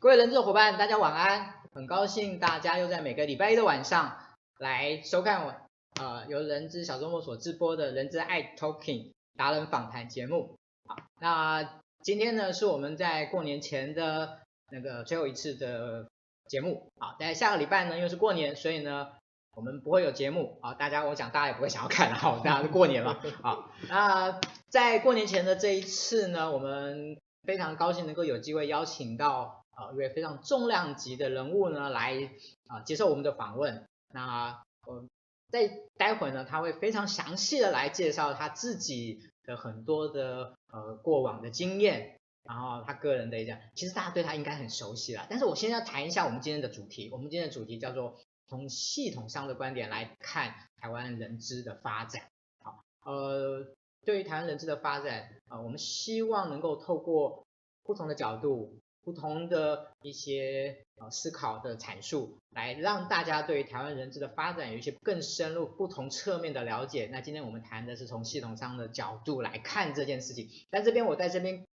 各位人智的伙伴，大家晚安。很高兴大家又在每个礼拜一的晚上来收看我呃由人资小周末所直播的人资爱 Talking 达人访谈节目。好，那今天呢是我们在过年前的那个最后一次的节目。好，在下个礼拜呢又是过年，所以呢我们不会有节目好。大家我想大家也不会想要看，好，大家都过年嘛。好，那在过年前的这一次呢，我们非常高兴能够有机会邀请到。一位非常重量级的人物呢，来啊接受我们的访问。那呃，在待会呢，他会非常详细的来介绍他自己的很多的呃过往的经验，然后他个人的一样，其实大家对他应该很熟悉了。但是我先要谈一下我们今天的主题，我们今天的主题叫做从系统上的观点来看台湾人资的发展。好，呃，对于台湾人资的发展啊，我们希望能够透过不同的角度。不同的一些呃思考的阐述，来让大家对于台湾人资的发展有一些更深入、不同侧面的了解。那今天我们谈的是从系统上的角度来看这件事情。但这边我在这边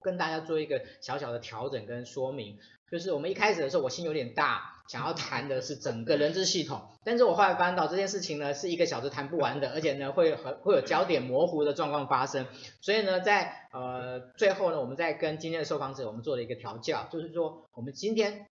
跟大家做一个小小的调整跟说明。就是我们一开始的时候，我心有点大，想要谈的是整个人资系统，但是我后来发现到这件事情呢，是一个小时谈不完的，而且呢会很会有焦点模糊的状况发生，所以呢在呃最后呢，我们在跟今天的受访者我们做了一个调教，就是说我们今天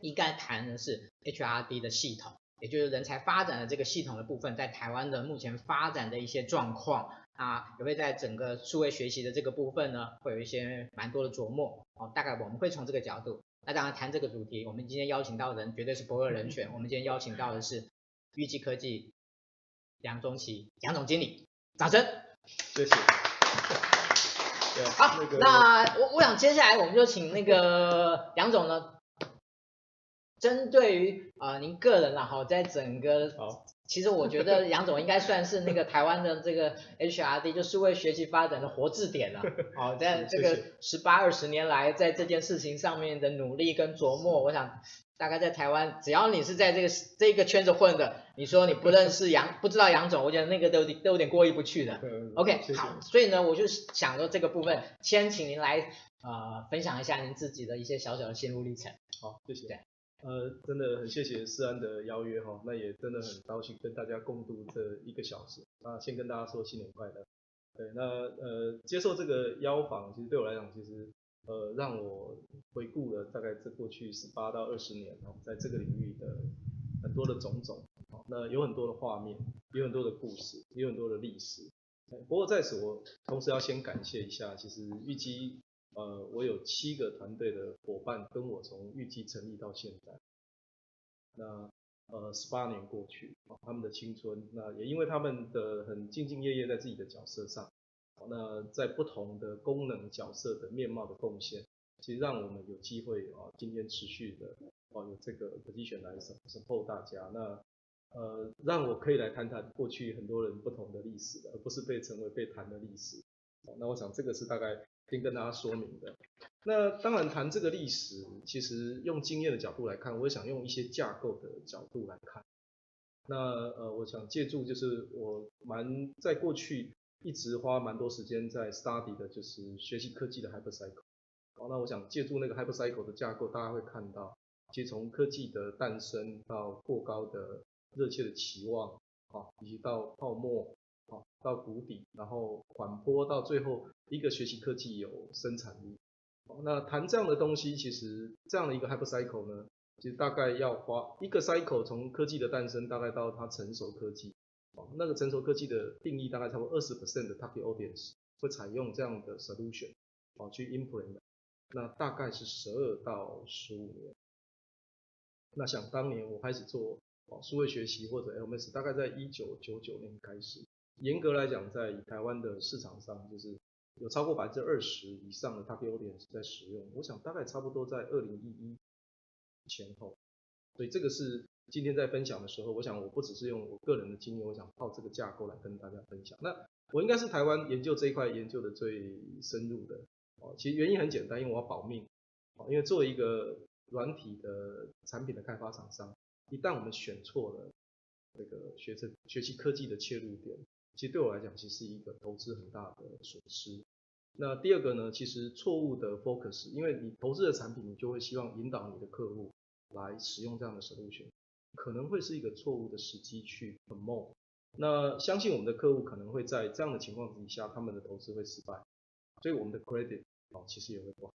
应该谈的是 HRD 的系统，也就是人才发展的这个系统的部分，在台湾的目前发展的一些状况。啊，也会在整个数位学习的这个部分呢，会有一些蛮多的琢磨。哦，大概我们会从这个角度。那当然谈这个主题，我们今天邀请到的人绝对是不二人选。我们今天邀请到的是玉基科技杨宗祺杨总经理，掌声。谢谢。好，那我我想接下来我们就请那个 杨总呢，针对于啊、呃、您个人然后在整个。好其实我觉得杨总应该算是那个台湾的这个 HRD，就是为学习发展的活字典了。好，在这个十八二十年来，在这件事情上面的努力跟琢磨，我想大概在台湾，只要你是在这个这个圈子混的，你说你不认识杨，不知道杨总，我觉得那个都有点都有点过意不去的。OK，好，所以呢，我就想说这个部分，先请您来呃分享一下您自己的一些小小的心路历程。好，谢谢。呃，真的很谢谢世安的邀约哈，那也真的很高兴跟大家共度这一个小时。那先跟大家说新年快乐。对，那呃接受这个邀访，其实对我来讲，其实呃让我回顾了大概这过去十八到二十年哈，在这个领域的很多的种种，那有很多的画面，有很多的故事，有很多的历史。不过在此，我同时要先感谢一下，其实玉基。呃，我有七个团队的伙伴跟我从预计成立到现在，那呃十八年过去，他们的青春，那也因为他们的很兢兢业业在自己的角色上，那在不同的功能角色的面貌的贡献，其实让我们有机会啊今天持续的哦有这个 position 来审审核大家，那呃让我可以来谈谈过去很多人不同的历史，而不是被成为被谈的历史，那我想这个是大概。先跟大家说明的，那当然谈这个历史，其实用经验的角度来看，我也想用一些架构的角度来看。那呃，我想借助就是我蛮在过去一直花蛮多时间在 study 的，就是学习科技的 hyper cycle。好，那我想借助那个 hyper cycle 的架构，大家会看到，其实从科技的诞生到过高的热切的期望，啊，以及到泡沫。好，到谷底，然后缓坡，到最后一个学习科技有生产力。好，那谈这样的东西，其实这样的一个 hyper cycle 呢，其实大概要花一个 cycle，从科技的诞生，大概到它成熟科技。好，那个成熟科技的定义，大概差不多二十 percent 的 target audience 会采用这样的 solution，好去 implement，那大概是十二到十五年。那想当年我开始做哦数位学习或者 LMS，大概在一九九九年开始。严格来讲，在台湾的市场上，就是有超过百分之二十以上的 target audience 在使用。我想大概差不多在二零一一前后，所以这个是今天在分享的时候，我想我不只是用我个人的经验，我想靠这个架构来跟大家分享。那我应该是台湾研究这一块研究的最深入的。哦，其实原因很简单，因为我要保命。哦，因为作为一个软体的产品的开发厂商，一旦我们选错了这个学生学习科技的切入点。其实对我来讲，其实是一个投资很大的损失。那第二个呢，其实错误的 focus，因为你投资的产品，你就会希望引导你的客户来使用这样的 solution，可能会是一个错误的时机去 promote。那相信我们的客户可能会在这样的情况底下，他们的投资会失败，所以我们的 credit 哦其实也会不好。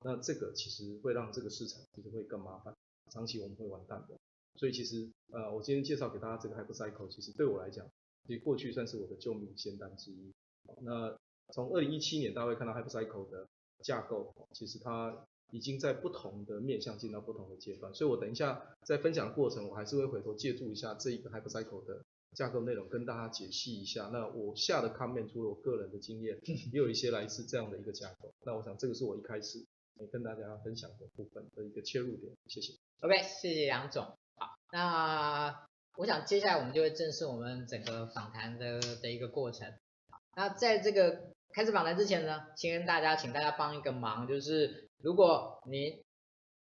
那这个其实会让这个市场其实会更麻烦，长期我们会完蛋的。所以其实呃，我今天介绍给大家这个 Hyper Cycle，其实对我来讲，其实过去算是我的救命仙丹之一。那从二零一七年大家会看到 Hyper Cycle 的架构，其实它已经在不同的面向进到不同的阶段。所以我等一下在分享的过程，我还是会回头借助一下这一个 Hyper Cycle 的架构内容，跟大家解析一下。那我下的 comment 除了我个人的经验，也有一些来自这样的一个架构。那我想这个是我一开始。跟大家分享的部分的一个切入点，谢谢。OK，谢谢杨总。好，那我想接下来我们就会正式我们整个访谈的的一个过程。那在这个开始访谈之前呢，先跟大家请大家帮一个忙，就是如果你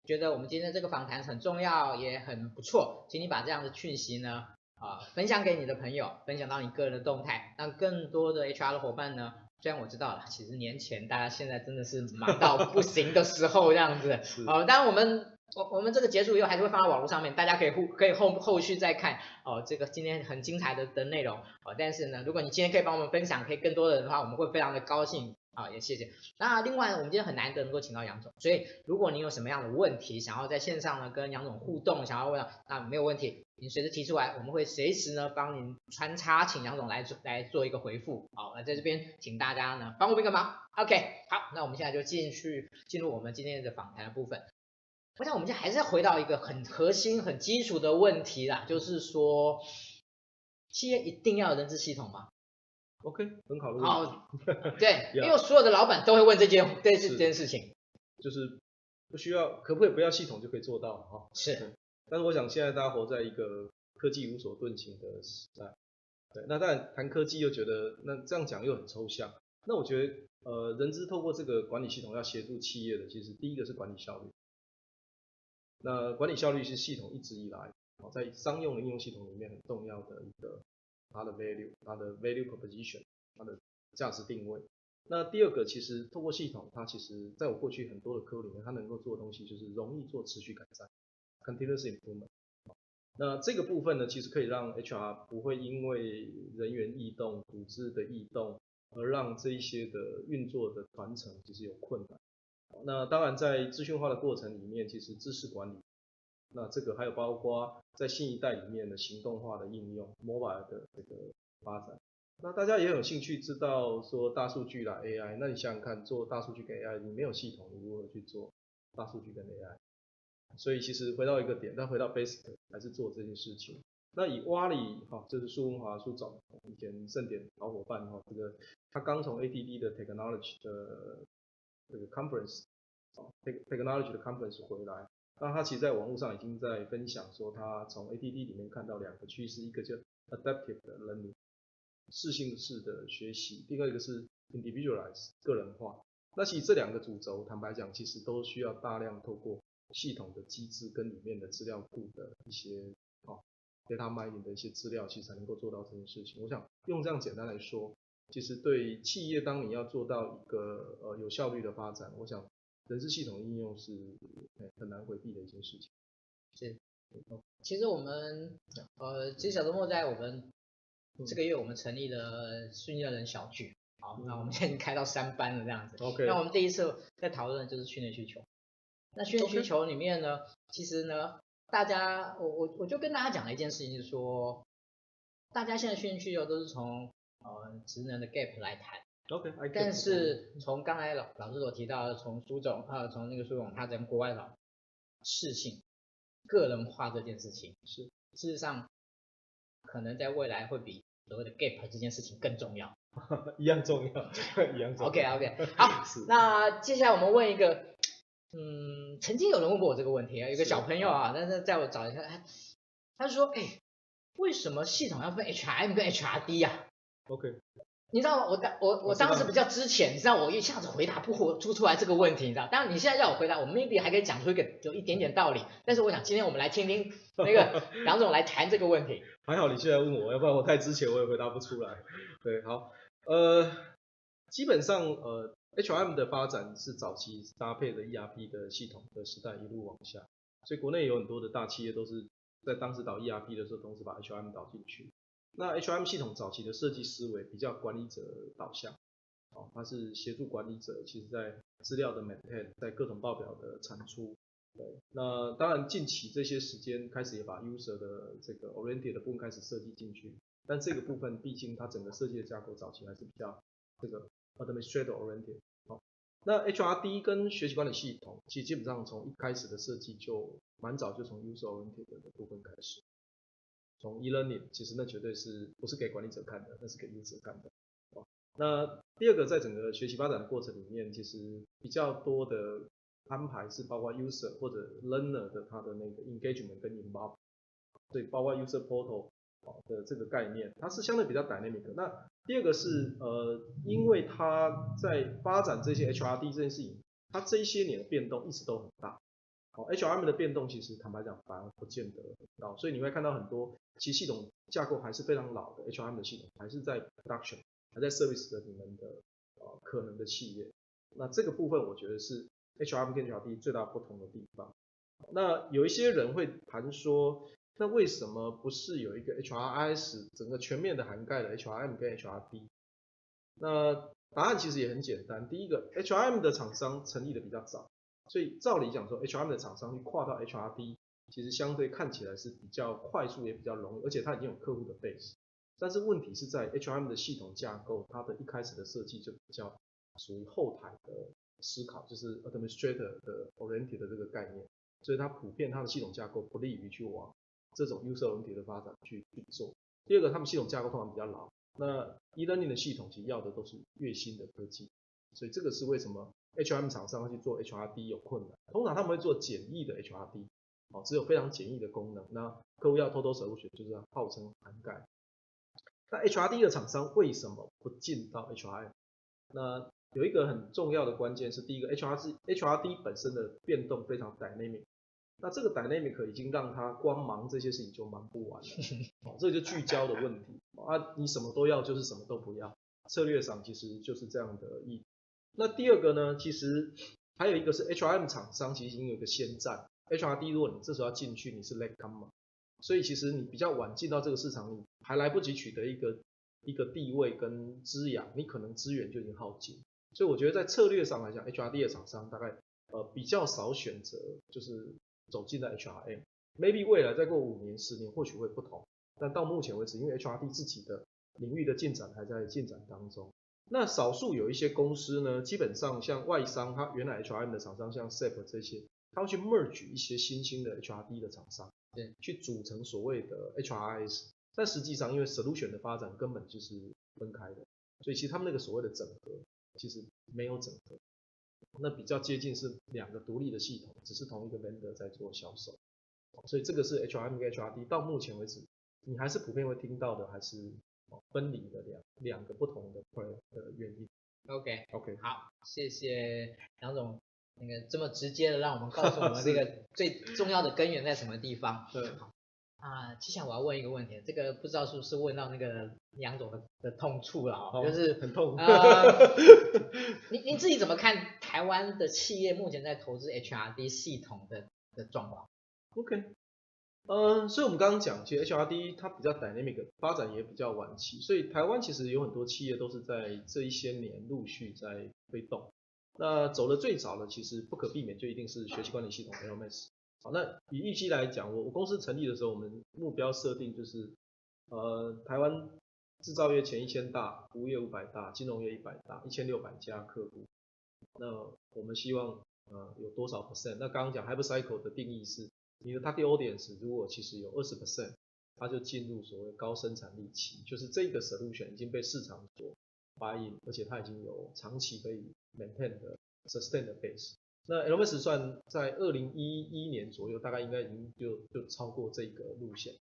觉得我们今天这个访谈很重要，也很不错，请你把这样的讯息呢，啊、呃，分享给你的朋友，分享到你个人的动态，让更多的 HR 的伙伴呢。虽然我知道了，其实年前大家现在真的是忙到不行的时候这样子，哦，当然我们我我们这个结束以后还是会放在网络上面，大家可以后可以后后续再看哦，这个今天很精彩的的内容哦，但是呢，如果你今天可以帮我们分享，可以更多的人的话，我们会非常的高兴。啊，也谢谢。那另外，我们今天很难得能够请到杨总，所以如果你有什么样的问题，想要在线上呢跟杨总互动，想要问，那没有问题，您随时提出来，我们会随时呢帮您穿插，请杨总来做来做一个回复。好，那在这边请大家呢帮我们一个忙。OK，好，那我们现在就进去进入我们今天的访谈的部分。我想我们现在还是要回到一个很核心、很基础的问题啦，就是说，企业一定要有人资系统吗？OK，很考虑。好，对，因为所有的老板都会问这件这这件事情，就是不需要，可不可以不要系统就可以做到哈？是。但是我想现在大家活在一个科技无所遁形的时代，对，那当然谈科技又觉得那这样讲又很抽象。那我觉得呃，人资透过这个管理系统要协助企业的，其实第一个是管理效率。那管理效率是系统一直以来在商用的应用系统里面很重要的一个。它的 value，它的 value proposition，它的价值定位。那第二个，其实透过系统，它其实在我过去很多的客户里面，它能够做的东西就是容易做持续改善，continuous improvement。那这个部分呢，其实可以让 HR 不会因为人员异动、组织的异动，而让这一些的运作的传承其实有困难。那当然，在资讯化的过程里面，其实知识管理。那这个还有包括在新一代里面的行动化的应用，mobile 的这个发展。那大家也有兴趣知道说大数据啦 AI，那你想想看，做大数据跟 AI，你没有系统，你如何去做大数据跟 AI？所以其实回到一个点，但回到 basic 还是做这件事情。那以蛙里哈，这是苏文华苏总，以前盛典老伙伴哈，这个他刚从 ATD 的 technology 的这个 conference，啊，technology 的 conference 回来。那他其实在网络上已经在分享说，他从 ATD 里面看到两个趋势，一个叫 adaptive 的 learning，适性式的学习，第二个是 individualize 个人化。那其实这两个主轴，坦白讲，其实都需要大量透过系统的机制跟里面的资料库的一些啊 data mining 的一些资料，其实才能够做到这件事情。我想用这样简单来说，其实对企业，当你要做到一个呃有效率的发展，我想。人事系统应用是很难回避的一件事情。是，其实我们呃，其实小周末在我们这个月我们成立了训练人小聚，好，那我们现在已经开到三班了这样子。OK。那我们第一次在讨论的就是训练需求。那训练需求里面呢，其实呢，大家我我我就跟大家讲了一件事情，就是说，大家现在训练需求都是从呃职能的 gap 来谈。OK，但是从刚才老老师所提到的，从苏总呃，从那个苏总他在国外老事情，个人化这件事情是事实上可能在未来会比所谓的 gap 这件事情更重要，一样重要，一样重要。OK OK，好，那接下来我们问一个，嗯，曾经有人问过我这个问题啊，有个小朋友啊，但是在我找一下，他他说，哎，为什么系统要分 HRM 跟 HRD 呀？OK。你知道吗？我当我我当时比较之前，你知道我一下子回答不出出来这个问题，你知道？当然你现在要我回答，我 maybe 还可以讲出一个有一点点道理。但是我想今天我们来听听那个 杨总来谈这个问题。还好你现在问我，要不然我太之前我也回答不出来。对，好，呃，基本上呃 HRM 的发展是早期搭配的 ERP 的系统的时代一路往下，所以国内有很多的大企业都是在当时导 ERP 的时候，同时把 HRM 导进去。那 HRM 系统早期的设计思维比较管理者导向，哦，它是协助管理者，其实在资料的 maintain，在各种报表的产出。对，那当然近期这些时间开始也把 user 的这个 oriented 的部分开始设计进去，但这个部分毕竟它整个设计的架构早期还是比较这个 administrator oriented。好，那 HRD 跟学习管理系统其实基本上从一开始的设计就蛮早就从 user oriented 的部分开始。从 e-learning 其实那绝对是不是给管理者看的，那是给 user 看的。那第二个在整个学习发展的过程里面，其实比较多的安排是包括 user 或者 learner 的他的那个 engagement 跟 involve，对包括 user portal 的这个概念，它是相对比较 dynamic。那第二个是呃，因为它在发展这些 HRD 这件事情，它这一些年的变动一直都很大。好，HRM 的变动其实坦白讲反而不见得很高，所以你会看到很多其实系统架构还是非常老的 HRM 的系统，还是在 production，还在 service 的你们的呃可能的企业。那这个部分我觉得是 HRM 跟 HRD 最大不同的地方。那有一些人会谈说，那为什么不是有一个 HRIS 整个全面的涵盖了 HRM 跟 HRD？那答案其实也很简单，第一个 HRM 的厂商成立的比较早。所以照理讲说，HRM 的厂商去跨到 HRD，其实相对看起来是比较快速，也比较容易，而且它已经有客户的 base。但是问题是在 HRM 的系统架构，它的一开始的设计就比较属于后台的思考，就是 administrator 的 oriented 的这个概念，所以它普遍它的系统架构不利于去往这种 user oriented 的发展去去做。第二个，他们系统架构通常比较老，那 e-learning 的系统其实要的都是越新的科技，所以这个是为什么？HRM 厂商去做 HRD 有困难，通常他们会做简易的 HRD，哦，只有非常简易的功能。那客户要 total solution，就是号称涵盖。那 HRD 的厂商为什么不进到 HRM？那有一个很重要的关键是，第一个 HRD HRD 本身的变动非常 dynamic，那这个 dynamic 已经让他光忙这些事情就忙不完了，哦，这个就聚焦的问题啊，你什么都要就是什么都不要，策略上其实就是这样的意。那第二个呢，其实还有一个是 HRM 厂商其实已经有一个先占，HRD 如果你这时候要进去，你是 latecomer，所以其实你比较晚进到这个市场，你还来不及取得一个一个地位跟滋养，你可能资源就已经耗尽。所以我觉得在策略上来讲，HRD 的厂商大概呃比较少选择就是走进了 HRM，maybe 未来再过五年十年或许会不同，但到目前为止，因为 HRD 自己的领域的进展还在进展当中。那少数有一些公司呢，基本上像外商，它原来 HRM 的厂商，像 SAP 这些，他会去 merge 一些新兴的 HRD 的厂商，对，去组成所谓的 HRIS。但实际上，因为 solution 的发展根本就是分开的，所以其实他们那个所谓的整合，其实没有整合。那比较接近是两个独立的系统，只是同一个 vendor 在做销售。所以这个是 HRM 跟 HRD 到目前为止，你还是普遍会听到的，还是。分离的两两个不同的的原因。OK OK，好，谢谢杨总那个这么直接的让我们告诉我们这个 最重要的根源在什么地方。对。啊，接下来我要问一个问题，这个不知道是不是问到那个杨总的的痛处了，哦、就是很痛。呃、您您自己怎么看台湾的企业目前在投资 HRD 系统的的状况？OK。嗯，所以我们刚刚讲，其实 HRD 它比较 dynamic，发展也比较晚期，所以台湾其实有很多企业都是在这一些年陆续在推动。那走的最早的，其实不可避免就一定是学习管理系统 LMS。好，那以预期来讲，我我公司成立的时候，我们目标设定就是，呃，台湾制造业前一千大，服务业五百大，金融业一百大，一千六百家客户。那我们希望呃有多少 percent？那刚刚讲 Hyper Cycle 的定义是。你的 target audience 如果其实有二十 percent，它就进入所谓高生产力期，就是这个 solution 已经被市场所 buy in，而且它已经有长期可以 maintain 的 sustain 的 base。那 LMS 算在二零一一年左右，大概应该已经就就超过这个路线。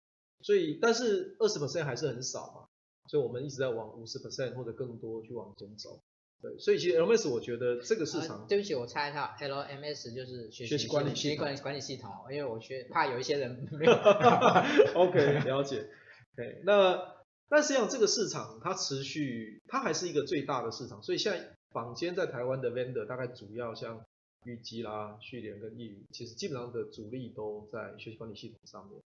所以，但是二十 percent 还是很少嘛，所以我们一直在往五十 percent 或者更多去往前走。对，所以其实 LMS 我觉得这个市场，啊、对不起，我猜一下，LMS 就是学习，管理学习管理管理系统，因为我学怕有一些人没有。OK，了解。对，那但实际上这个市场它持续，它还是一个最大的市场，所以现在坊间在台湾的 vendor 大概主要像玉基啦、旭联跟易语，其实基本上的主力都在学习管理系统上面。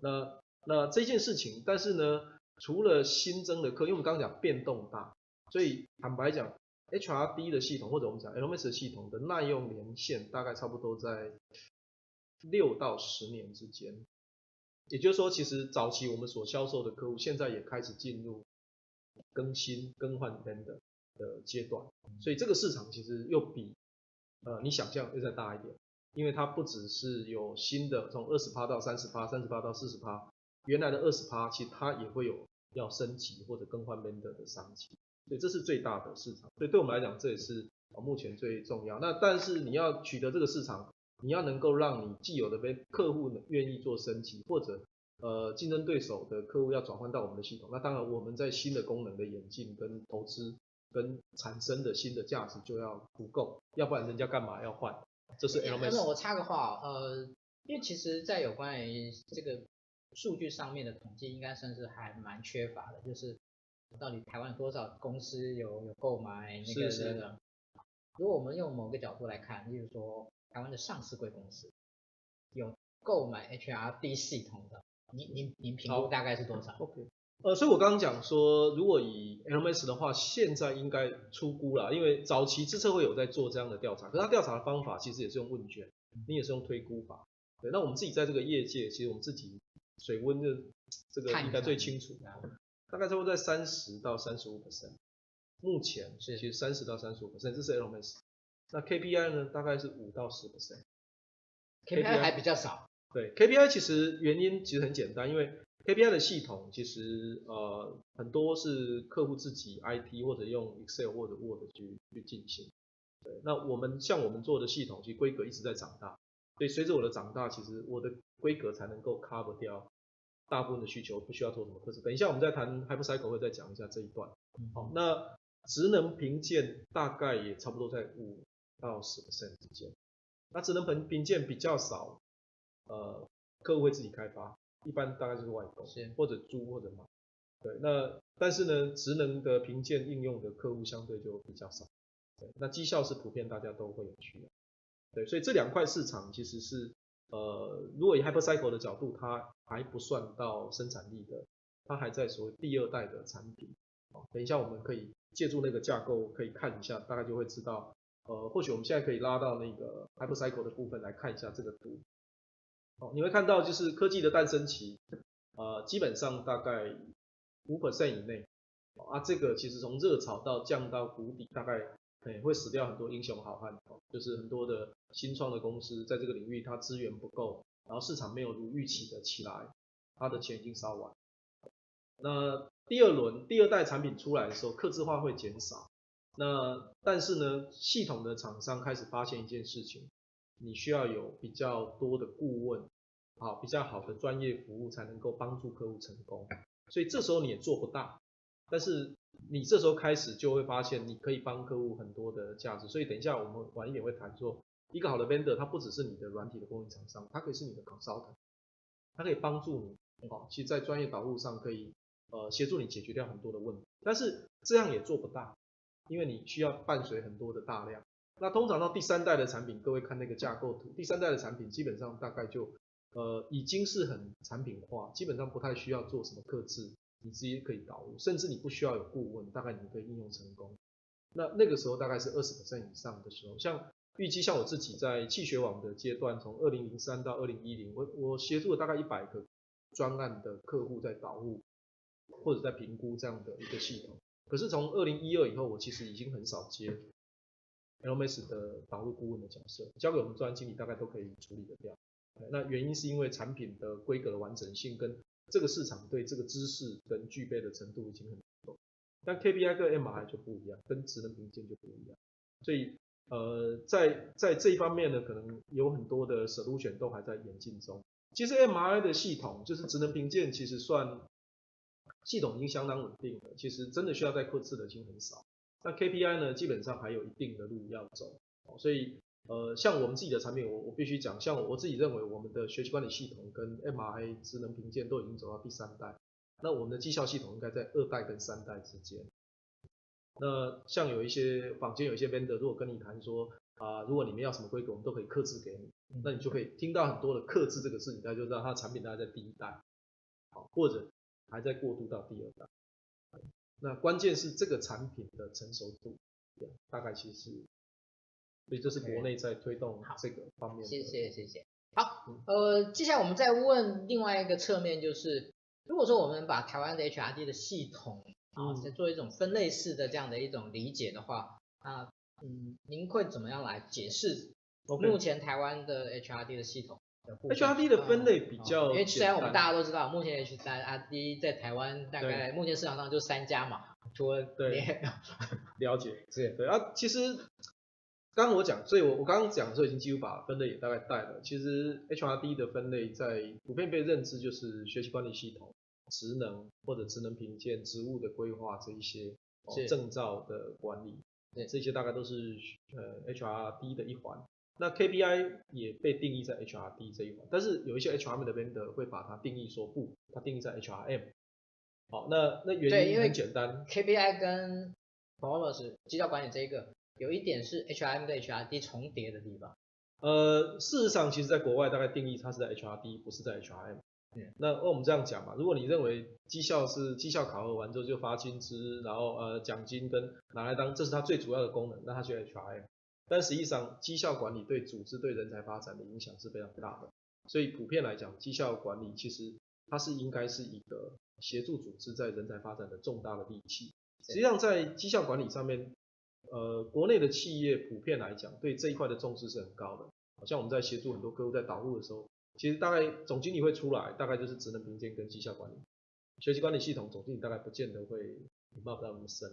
那那这件事情，但是呢，除了新增的课，因为我们刚刚讲变动大，所以坦白讲，HRD 的系统或者我们讲 LMS 的系统的耐用年限大概差不多在六到十年之间。也就是说，其实早期我们所销售的客户，现在也开始进入更新更换 vendor 的阶段，所以这个市场其实又比呃你想象又再大一点，因为它不只是有新的从二十趴到三十趴，三十趴到四十趴，原来的二十趴其实它也会有要升级或者更换 vendor 的商机，所以这是最大的市场，所以对我们来讲这也是目前最重要。那但是你要取得这个市场。你要能够让你既有的被客户愿意做升级，或者呃竞争对手的客户要转换到我们的系统，那当然我们在新的功能的演进跟投资跟产生的新的价值就要足够，要不然人家干嘛要换？这是 LMS。那我插个话，呃，因为其实在有关于这个数据上面的统计，应该算是还蛮缺乏的，就是到底台湾有多少公司有有购买那个的？是是的。如果我们用某个角度来看，例如说。台湾的上市贵公司有购买 HRD 系统的，您您您评估大概是多少？OK，呃，所以我刚刚讲说，如果以 LMS 的话，现在应该出估了，因为早期资策会有在做这样的调查，可是他调查的方法其实也是用问卷，你也是用推估法。对，那我们自己在这个业界，其实我们自己水温的这个应该最清楚，大概差不多在三十到三十五 percent，目前是其实三十到三十五 percent，这是 LMS。那 KPI 呢？大概是五到十 percent。KPI 还比较少。对，KPI 其实原因其实很简单，因为 KPI 的系统其实呃很多是客户自己 IT 或者用 Excel 或者 Word 去去进行。对，那我们像我们做的系统，其实规格一直在长大。所以随着我的长大，其实我的规格才能够 cover 掉大部分的需求，不需要做什么特色。等一下我们再谈 Hypercycle 会再讲一下这一段。好，那职能评鉴大概也差不多在五。到十 percent 之间，那职能评评鉴比较少，呃，客户会自己开发，一般大概就是外购，或者租或者买。对，那但是呢，职能的评鉴应用的客户相对就比较少。对，那绩效是普遍大家都会有需要。对，所以这两块市场其实是，呃，如果以 Hypercycle 的角度，它还不算到生产力的，它还在所谓第二代的产品。好，等一下我们可以借助那个架构可以看一下，大概就会知道。呃，或许我们现在可以拉到那个 Hypercycle 的部分来看一下这个图。哦，你会看到就是科技的诞生期，呃，基本上大概五 percent 以内。啊，这个其实从热潮到降到谷底，大概会死掉很多英雄好汉。就是很多的新创的公司在这个领域它资源不够，然后市场没有如预期的起来，它的钱已经烧完。那第二轮第二代产品出来的时候，客制化会减少。那但是呢，系统的厂商开始发现一件事情，你需要有比较多的顾问，好，比较好的专业服务才能够帮助客户成功。所以这时候你也做不大，但是你这时候开始就会发现你可以帮客户很多的价值。所以等一下我们晚一点会谈说，一个好的 vendor 它不只是你的软体的供应厂商，它可以是你的 consultant，它可以帮助你，好，其实在专业导入上可以呃协助你解决掉很多的问题，但是这样也做不大。因为你需要伴随很多的大量，那通常到第三代的产品，各位看那个架构图，第三代的产品基本上大概就呃已经是很产品化，基本上不太需要做什么客制，你直接可以导入，甚至你不需要有顾问，大概你可以应用成功。那那个时候大概是二十 percent 以上的时候，像预计像我自己在气学网的阶段，从二零零三到二零一零，我我协助了大概一百个专案的客户在导入或者在评估这样的一个系统。可是从二零一二以后，我其实已经很少接 LMS 的导入顾问的角色，交给我们专案经理大概都可以处理得掉。那原因是因为产品的规格的完整性跟这个市场对这个知识跟具备的程度已经很够。但 KPI 跟 MRI 就不一样，跟职能评鉴就不一样。所以呃，在在这一方面呢，可能有很多的 solution 都还在演进中。其实 MRI 的系统就是职能评鉴，其实算。系统已经相当稳定了，其实真的需要再客制的已经很少。那 KPI 呢，基本上还有一定的路要走。所以呃，像我们自己的产品，我我必须讲，像我自己认为，我们的学习管理系统跟 MRI 智能评鉴都已经走到第三代，那我们的绩效系统应该在二代跟三代之间。那像有一些坊间有一些 vendor，如果跟你谈说啊、如果你们要什么规格，我们都可以克制给你，那你就可以听到很多的克制这个事情，大家就知道它产品大概在第一代，好，或者还在过渡到第二代。那关键是这个产品的成熟度，大概其实是，所以这是国内在推动这个方面。谢谢谢谢。好，呃，接下来我们再问另外一个侧面，就是如果说我们把台湾的 HRD 的系统啊，再做一种分类式的这样的一种理解的话，啊，嗯，您会怎么样来解释目前台湾的 HRD 的系统？HRD 的分类比较，因为虽然我们大家都知道，目前 HRD 在台湾大概目前市场上就三家嘛，除了对，了解，是，对啊，其实。刚刚我讲，所以我我刚刚讲的时候已经几乎把分类也大概带了。其实 HRD 的分类在普遍被认知就是学习管理系统、职能或者职能评鉴、职务的规划这一些，哦，证照的管理，对，这些大概都是呃 HRD 的一环。那 KPI 也被定义在 HRD 这一环，但是有一些 HRM 的 vendor 会把它定义说不，它定义在 HRM。好，那那原因很简单，KPI 跟 Performance 绩效管理这一个。有一点是 HRM 跟 HRD 重叠的地方。呃，事实上，其实在国外大概定义它是在 HRD，不是在 HRM。嗯。那那我们这样讲嘛，如果你认为绩效是绩效考核完之后就发薪资，然后呃奖金跟拿来当，这是它最主要的功能，那它就 HRM。但实际上，绩效管理对组织对人才发展的影响是非常大的。所以普遍来讲，绩效管理其实它是应该是一个协助组织在人才发展的重大的利器。实际上在绩效管理上面。呃，国内的企业普遍来讲，对这一块的重视是很高的。好像我们在协助很多客户在导入的时候，其实大概总经理会出来，大概就是职能评鉴跟绩效管理。学习管理系统总经理大概不见得会 involve 到那么深，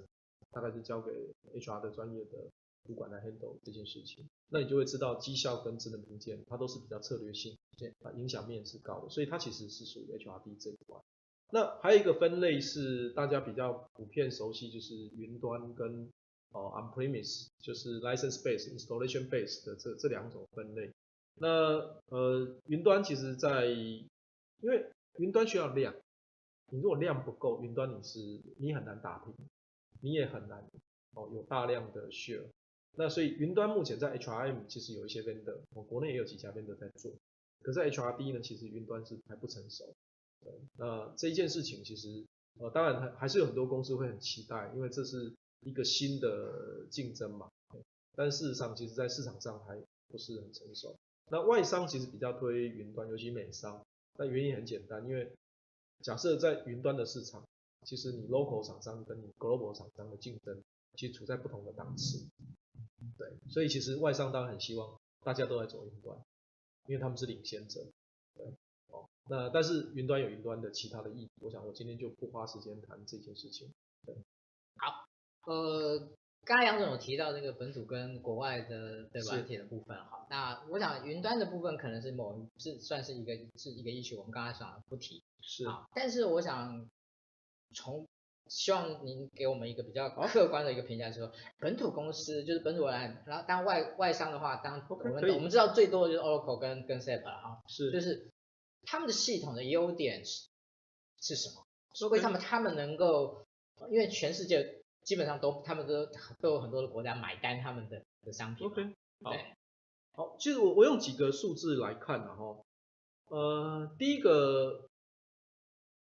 大概是交给 HR 的专业的主管来 handle 这件事情。那你就会知道绩效跟职能评鉴，它都是比较策略性，啊，影响面是高的，所以它其实是属于 HRD 这一块。那还有一个分类是大家比较普遍熟悉，就是云端跟哦，on-premise 就是 license base、installation base 的这这两种分类。那呃，云端其实在，因为云端需要量，你如果量不够，云端你是你很难打平，你也很难哦有大量的 share。那所以云端目前在 HRM 其实有一些 vendor，我国内也有几家 vendor 在做。可是 HRD 呢，其实云端是还不成熟。那这一件事情其实呃，当然还还是有很多公司会很期待，因为这是。一个新的竞争嘛，但事实上，其实在市场上还不是很成熟。那外商其实比较推云端，尤其美商。那原因很简单，因为假设在云端的市场，其实你 local 厂商跟你 global 厂商的竞争，其实处在不同的档次。对，所以其实外商当然很希望大家都在走云端，因为他们是领先者。对，哦，那但是云端有云端的其他的意义，我想我今天就不花时间谈这件事情。对，好。呃，刚才杨总有提到这个本土跟国外的的软体的部分，哈，那我想云端的部分可能是某是算是一个是一个议题，我们刚才想不提，是。啊，但是我想从希望您给我们一个比较客观的一个评价，就是说本土公司就是本土人，然后当外外商的话，当我们我们知道最多的就是 Oracle 跟跟 SAP 了哈，是，就是他们的系统的优点是是什么？说归他们他们能够，因为全世界。基本上都，他们都都有很多的国家买单他们的的商品。OK，好，好，其实我我用几个数字来看然后，呃，第一个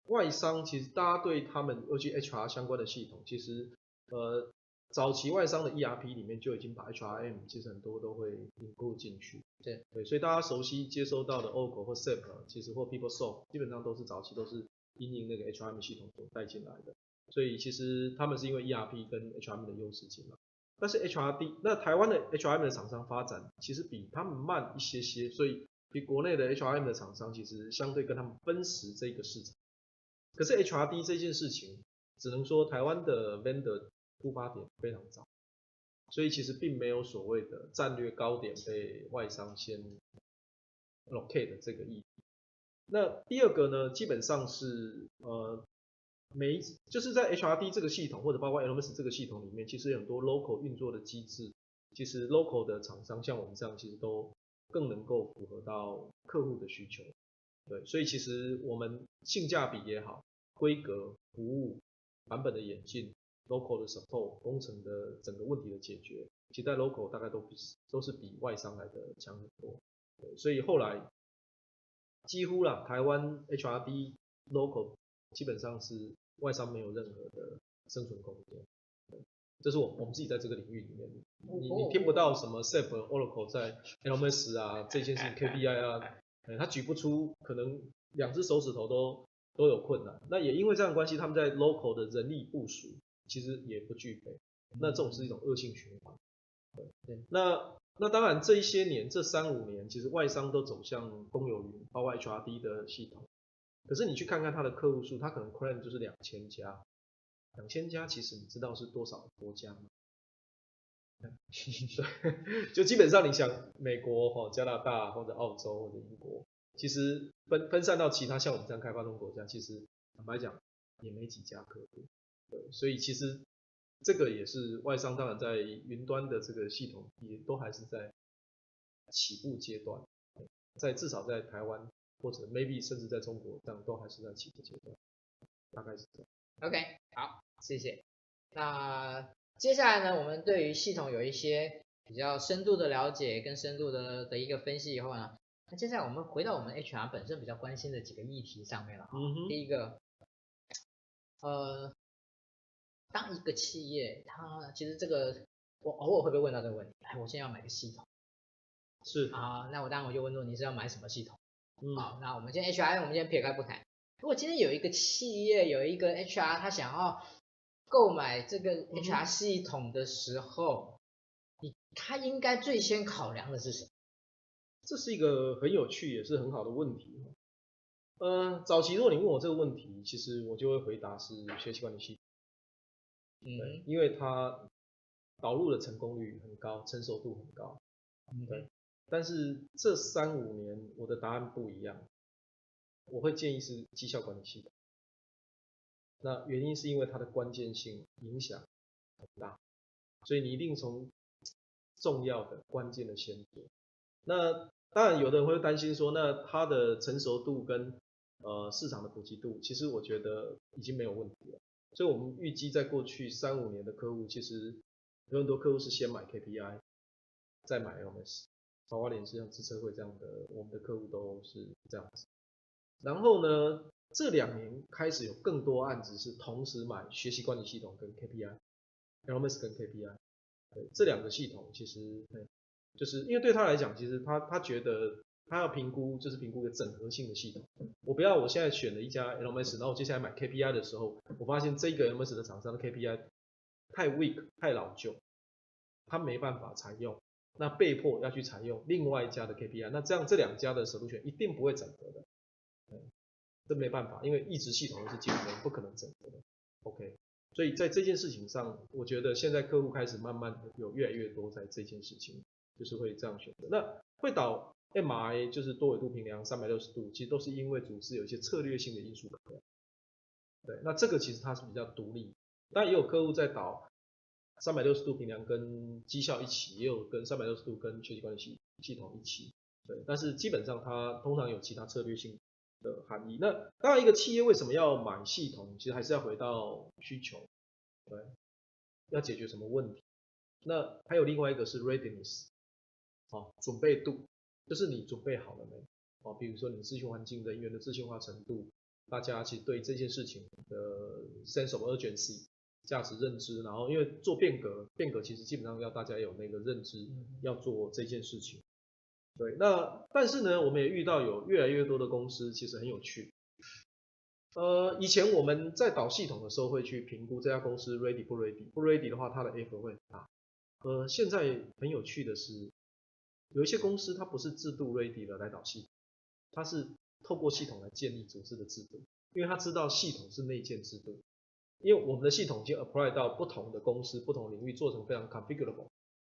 外商其实大家对他们尤其 HR 相关的系统，其实呃早期外商的 ERP 里面就已经把 HRM 其实很多都会引入进去。对对，所以大家熟悉接收到的 Oracle 或 SAP，其实或 PeopleSoft 基本上都是早期都是因应那个 HRM 系统所带进来的。所以其实他们是因为 ERP 跟 HRM 的优势进来，但是 HRD 那台湾的 HRM 的厂商发展其实比他们慢一些些，所以比国内的 HRM 的厂商其实相对跟他们分食这个市场。可是 HRD 这件事情，只能说台湾的 vendor 出发点非常早，所以其实并没有所谓的战略高点被外商先 locate 这个意义。那第二个呢，基本上是呃。每一就是在 HRD 这个系统或者包括 LMS 这个系统里面，其实有很多 local 运作的机制，其实 local 的厂商像我们这样，其实都更能够符合到客户的需求。对，所以其实我们性价比也好，规格、服务、版本的演进，local 的 support 工程的整个问题的解决，其实在 local 大概都比都是比外商来的强很多。对，所以后来几乎啦，台湾 HRD local 基本上是外商没有任何的生存空间。这是我我们自己在这个领域里面，你你听不到什么 SAP Oracle 在 LMS 啊这件事情 KPI 啊，他举不出，可能两只手指头都都有困难。那也因为这样的关系，他们在 local 的人力部署其实也不具备，那这种是一种恶性循环。对，那那当然这一些年这三五年，其实外商都走向公有云，包括 HRD 的系统。可是你去看看它的客户数，它可能 claim 就是两千家。两千家，其实你知道是多少国家吗？对，就基本上你想美国或加拿大或者澳洲或者英国，其实分分散到其他像我们这样开发中国家，其实坦白讲也没几家客户。对，所以其实这个也是外商，当然在云端的这个系统也都还是在起步阶段，在至少在台湾或者 maybe 甚至在中国这样都还是在起步阶段，大概是这样。OK，好，谢谢。那接下来呢，我们对于系统有一些比较深度的了解跟深度的的一个分析以后呢，那接下来我们回到我们 HR 本身比较关心的几个议题上面了。嗯哼。第一个，呃，当一个企业它其实这个我偶尔会被问到这个问题？哎，我现在要买个系统。是。啊，那我当然我就问说你是要买什么系统？嗯。好，那我们今天 HR 我们先撇开不谈。如果今天有一个企业有一个 HR，他想要购买这个 HR 系统的时候，你他应该最先考量的是什么？这是一个很有趣也是很好的问题。呃，早期如果你问我这个问题，其实我就会回答是学习管理系统。嗯，因为它导入的成功率很高，成熟度很高。嗯，对。但是这三五年我的答案不一样。我会建议是绩效管理系统，那原因是因为它的关键性影响很大，所以你一定从重要的关键的先做。那当然，有的人会担心说，那它的成熟度跟呃市场的普及度，其实我觉得已经没有问题了。所以我们预计在过去三五年的客户，其实有很多客户是先买 KPI，再买 LMS，包括联是像资车会这样的，我们的客户都是这样子。然后呢，这两年开始有更多案子是同时买学习管理系统跟 KPI，LMS 跟 KPI，对，这两个系统其实，对，就是因为对他来讲，其实他他觉得他要评估就是评估一个整合性的系统。我不要我现在选了一家 LMS，然后我接下来买 KPI 的时候，我发现这个 LMS 的厂商的 KPI 太 weak 太老旧，他没办法采用，那被迫要去采用另外一家的 KPI，那这样这两家的守护权一定不会整合的。嗯这没办法，因为一直系统都是竞争，不可能整合的。OK，所以在这件事情上，我觉得现在客户开始慢慢有越来越多在这件事情，就是会这样选择。那会导 MRA 就是多维度平量三百六十度，其实都是因为组织有一些策略性的因素考量。对，那这个其实它是比较独立，但也有客户在导三百六十度评量跟绩效一起，也有跟三百六十度跟学习管理系系统一起。对，但是基本上它通常有其他策略性的含义。那当然，一个企业为什么要买系统？其实还是要回到需求，对，要解决什么问题？那还有另外一个是 readiness，哦，准备度，就是你准备好了没？哦，比如说你资讯环境人员的自信化程度，大家其实对这件事情的 sense of urgency，价值认知，然后因为做变革，变革其实基本上要大家有那个认知，要做这件事情。对，那但是呢，我们也遇到有越来越多的公司，其实很有趣。呃，以前我们在导系统的时候会去评估这家公司 ready 不 ready，不 ready 的话，它的 effort 会很大。呃，现在很有趣的是，有一些公司它不是制度 ready 的来导系统，它是透过系统来建立组织的制度，因为它知道系统是内建制度，因为我们的系统已经 apply 到不同的公司、不同领域，做成非常 configurable。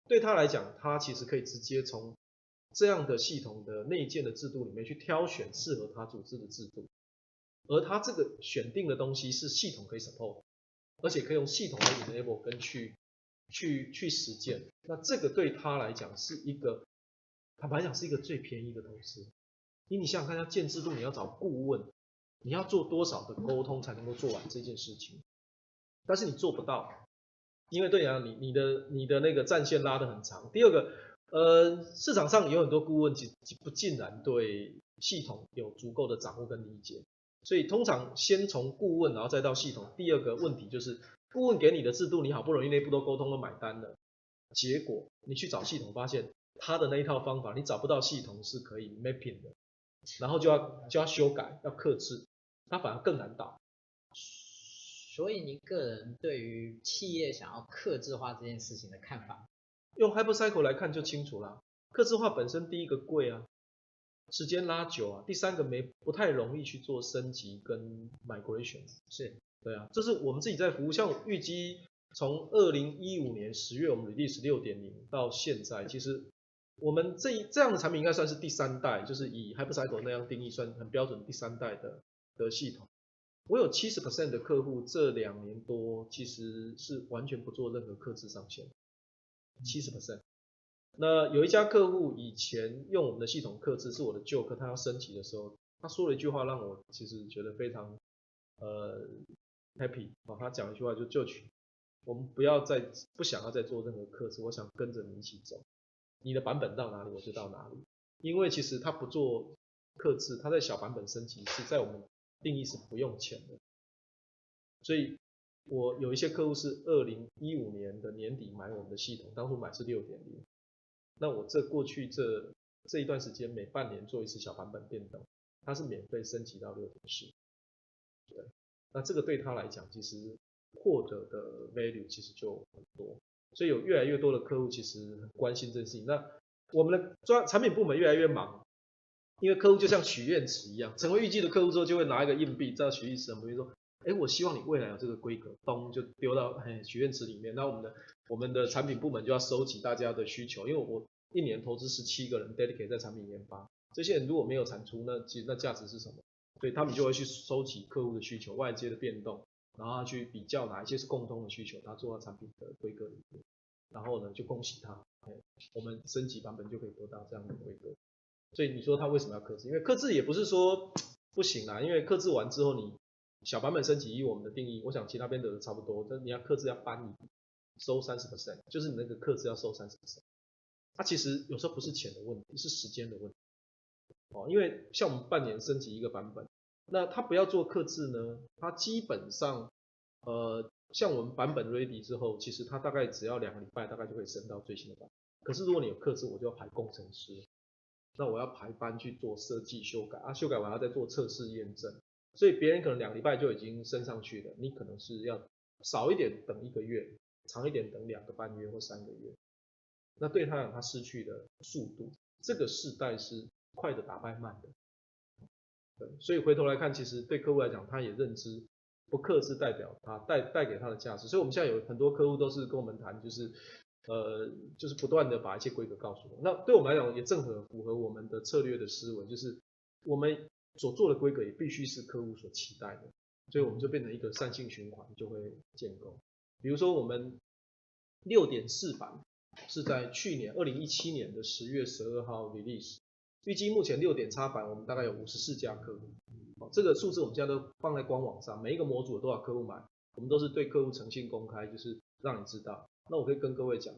对他来讲，他其实可以直接从这样的系统的内建的制度里面去挑选适合他组织的制度，而他这个选定的东西是系统可以 support，而且可以用系统的 enable 跟去去去实践。那这个对他来讲是一个，坦白讲是一个最便宜的投资。因为你想想看，要建制度，你要找顾问，你要做多少的沟通才能够做完这件事情？但是你做不到，因为对啊，你你的你的那个战线拉得很长。第二个，呃，市场上有很多顾问，其实不尽然对系统有足够的掌握跟理解，所以通常先从顾问，然后再到系统。第二个问题就是，顾问给你的制度，你好不容易内部都沟通都买单了，结果你去找系统，发现他的那一套方法，你找不到系统是可以 mapping 的，然后就要就要修改，要克制，它反而更难导。所以，您个人对于企业想要克制化这件事情的看法？用 Hypercycle 来看就清楚了。克制化本身第一个贵啊，时间拉久啊，第三个没不太容易去做升级跟 migration。是，对啊，这是我们自己在服务。像预计从二零一五年十月我们 release 六点零到现在，其实我们这一这样的产品应该算是第三代，就是以 Hypercycle 那样定义算很标准第三代的的系统。我有七十 percent 的客户，这两年多其实是完全不做任何客制上线，七十 percent。那有一家客户以前用我们的系统客制，是我的旧客，他要升级的时候，他说了一句话让我其实觉得非常呃 happy 哦，他讲一句话就就取，我们不要再不想要再做任何客制，我想跟着你一起走，你的版本到哪里我就到哪里，因为其实他不做客制，他在小版本升级是在我们。定义是不用钱的，所以我有一些客户是二零一五年的年底买我们的系统，当初买是六点零，那我这过去这这一段时间每半年做一次小版本变动，它是免费升级到六点四，对，那这个对他来讲其实获得的 value 其实就很多，所以有越来越多的客户其实很关心这件事情，那我们的专产品部门越来越忙。因为客户就像许愿池一样，成为预计的客户之后，就会拿一个硬币，在许愿池，比如说，哎，我希望你未来有这个规格，咚就丢到嘿许愿池里面。那我们的我们的产品部门就要收集大家的需求，因为我一年投资十七个人 dedicate 在产品研发，这些人如果没有产出，那其实那价值是什么？所以他们就会去收集客户的需求、外界的变动，然后去比较哪一些是共通的需求，他做到产品的规格里面，然后呢就恭喜他，我们升级版本就可以得到这样的规格。所以你说他为什么要克制？因为克制也不是说不行啦，因为克制完之后你小版本升级，以我们的定义，我想其他边的都差不多，但你要克制要搬你收三十 percent，就是你那个克制要收三十 percent。它其实有时候不是钱的问题，是时间的问题。哦，因为像我们半年升级一个版本，那它不要做克制呢，它基本上呃像我们版本 ready 之后，其实它大概只要两个礼拜，大概就可以升到最新的版本。可是如果你有克制，我就要排工程师。那我要排班去做设计修改啊，修改完要再做测试验证，所以别人可能两礼拜就已经升上去了，你可能是要少一点等一个月，长一点等两个半月或三个月。那对他讲，他失去的速度，这个世代是快的打败慢的。对，所以回头来看，其实对客户来讲，他也认知不客是代表他带带给他的价值。所以我们现在有很多客户都是跟我们谈，就是。呃，就是不断的把一些规格告诉我，那对我们来讲也正合符合我们的策略的思维，就是我们所做的规格也必须是客户所期待的，所以我们就变成一个善性循环，就会建构。比如说我们六点四版是在去年二零一七年的十月十二号 release，预计目前六点叉版我们大概有五十四家客户，哦，这个数字我们现在都放在官网上，每一个模组有多少客户买，我们都是对客户诚信公开，就是让你知道。那我可以跟各位讲，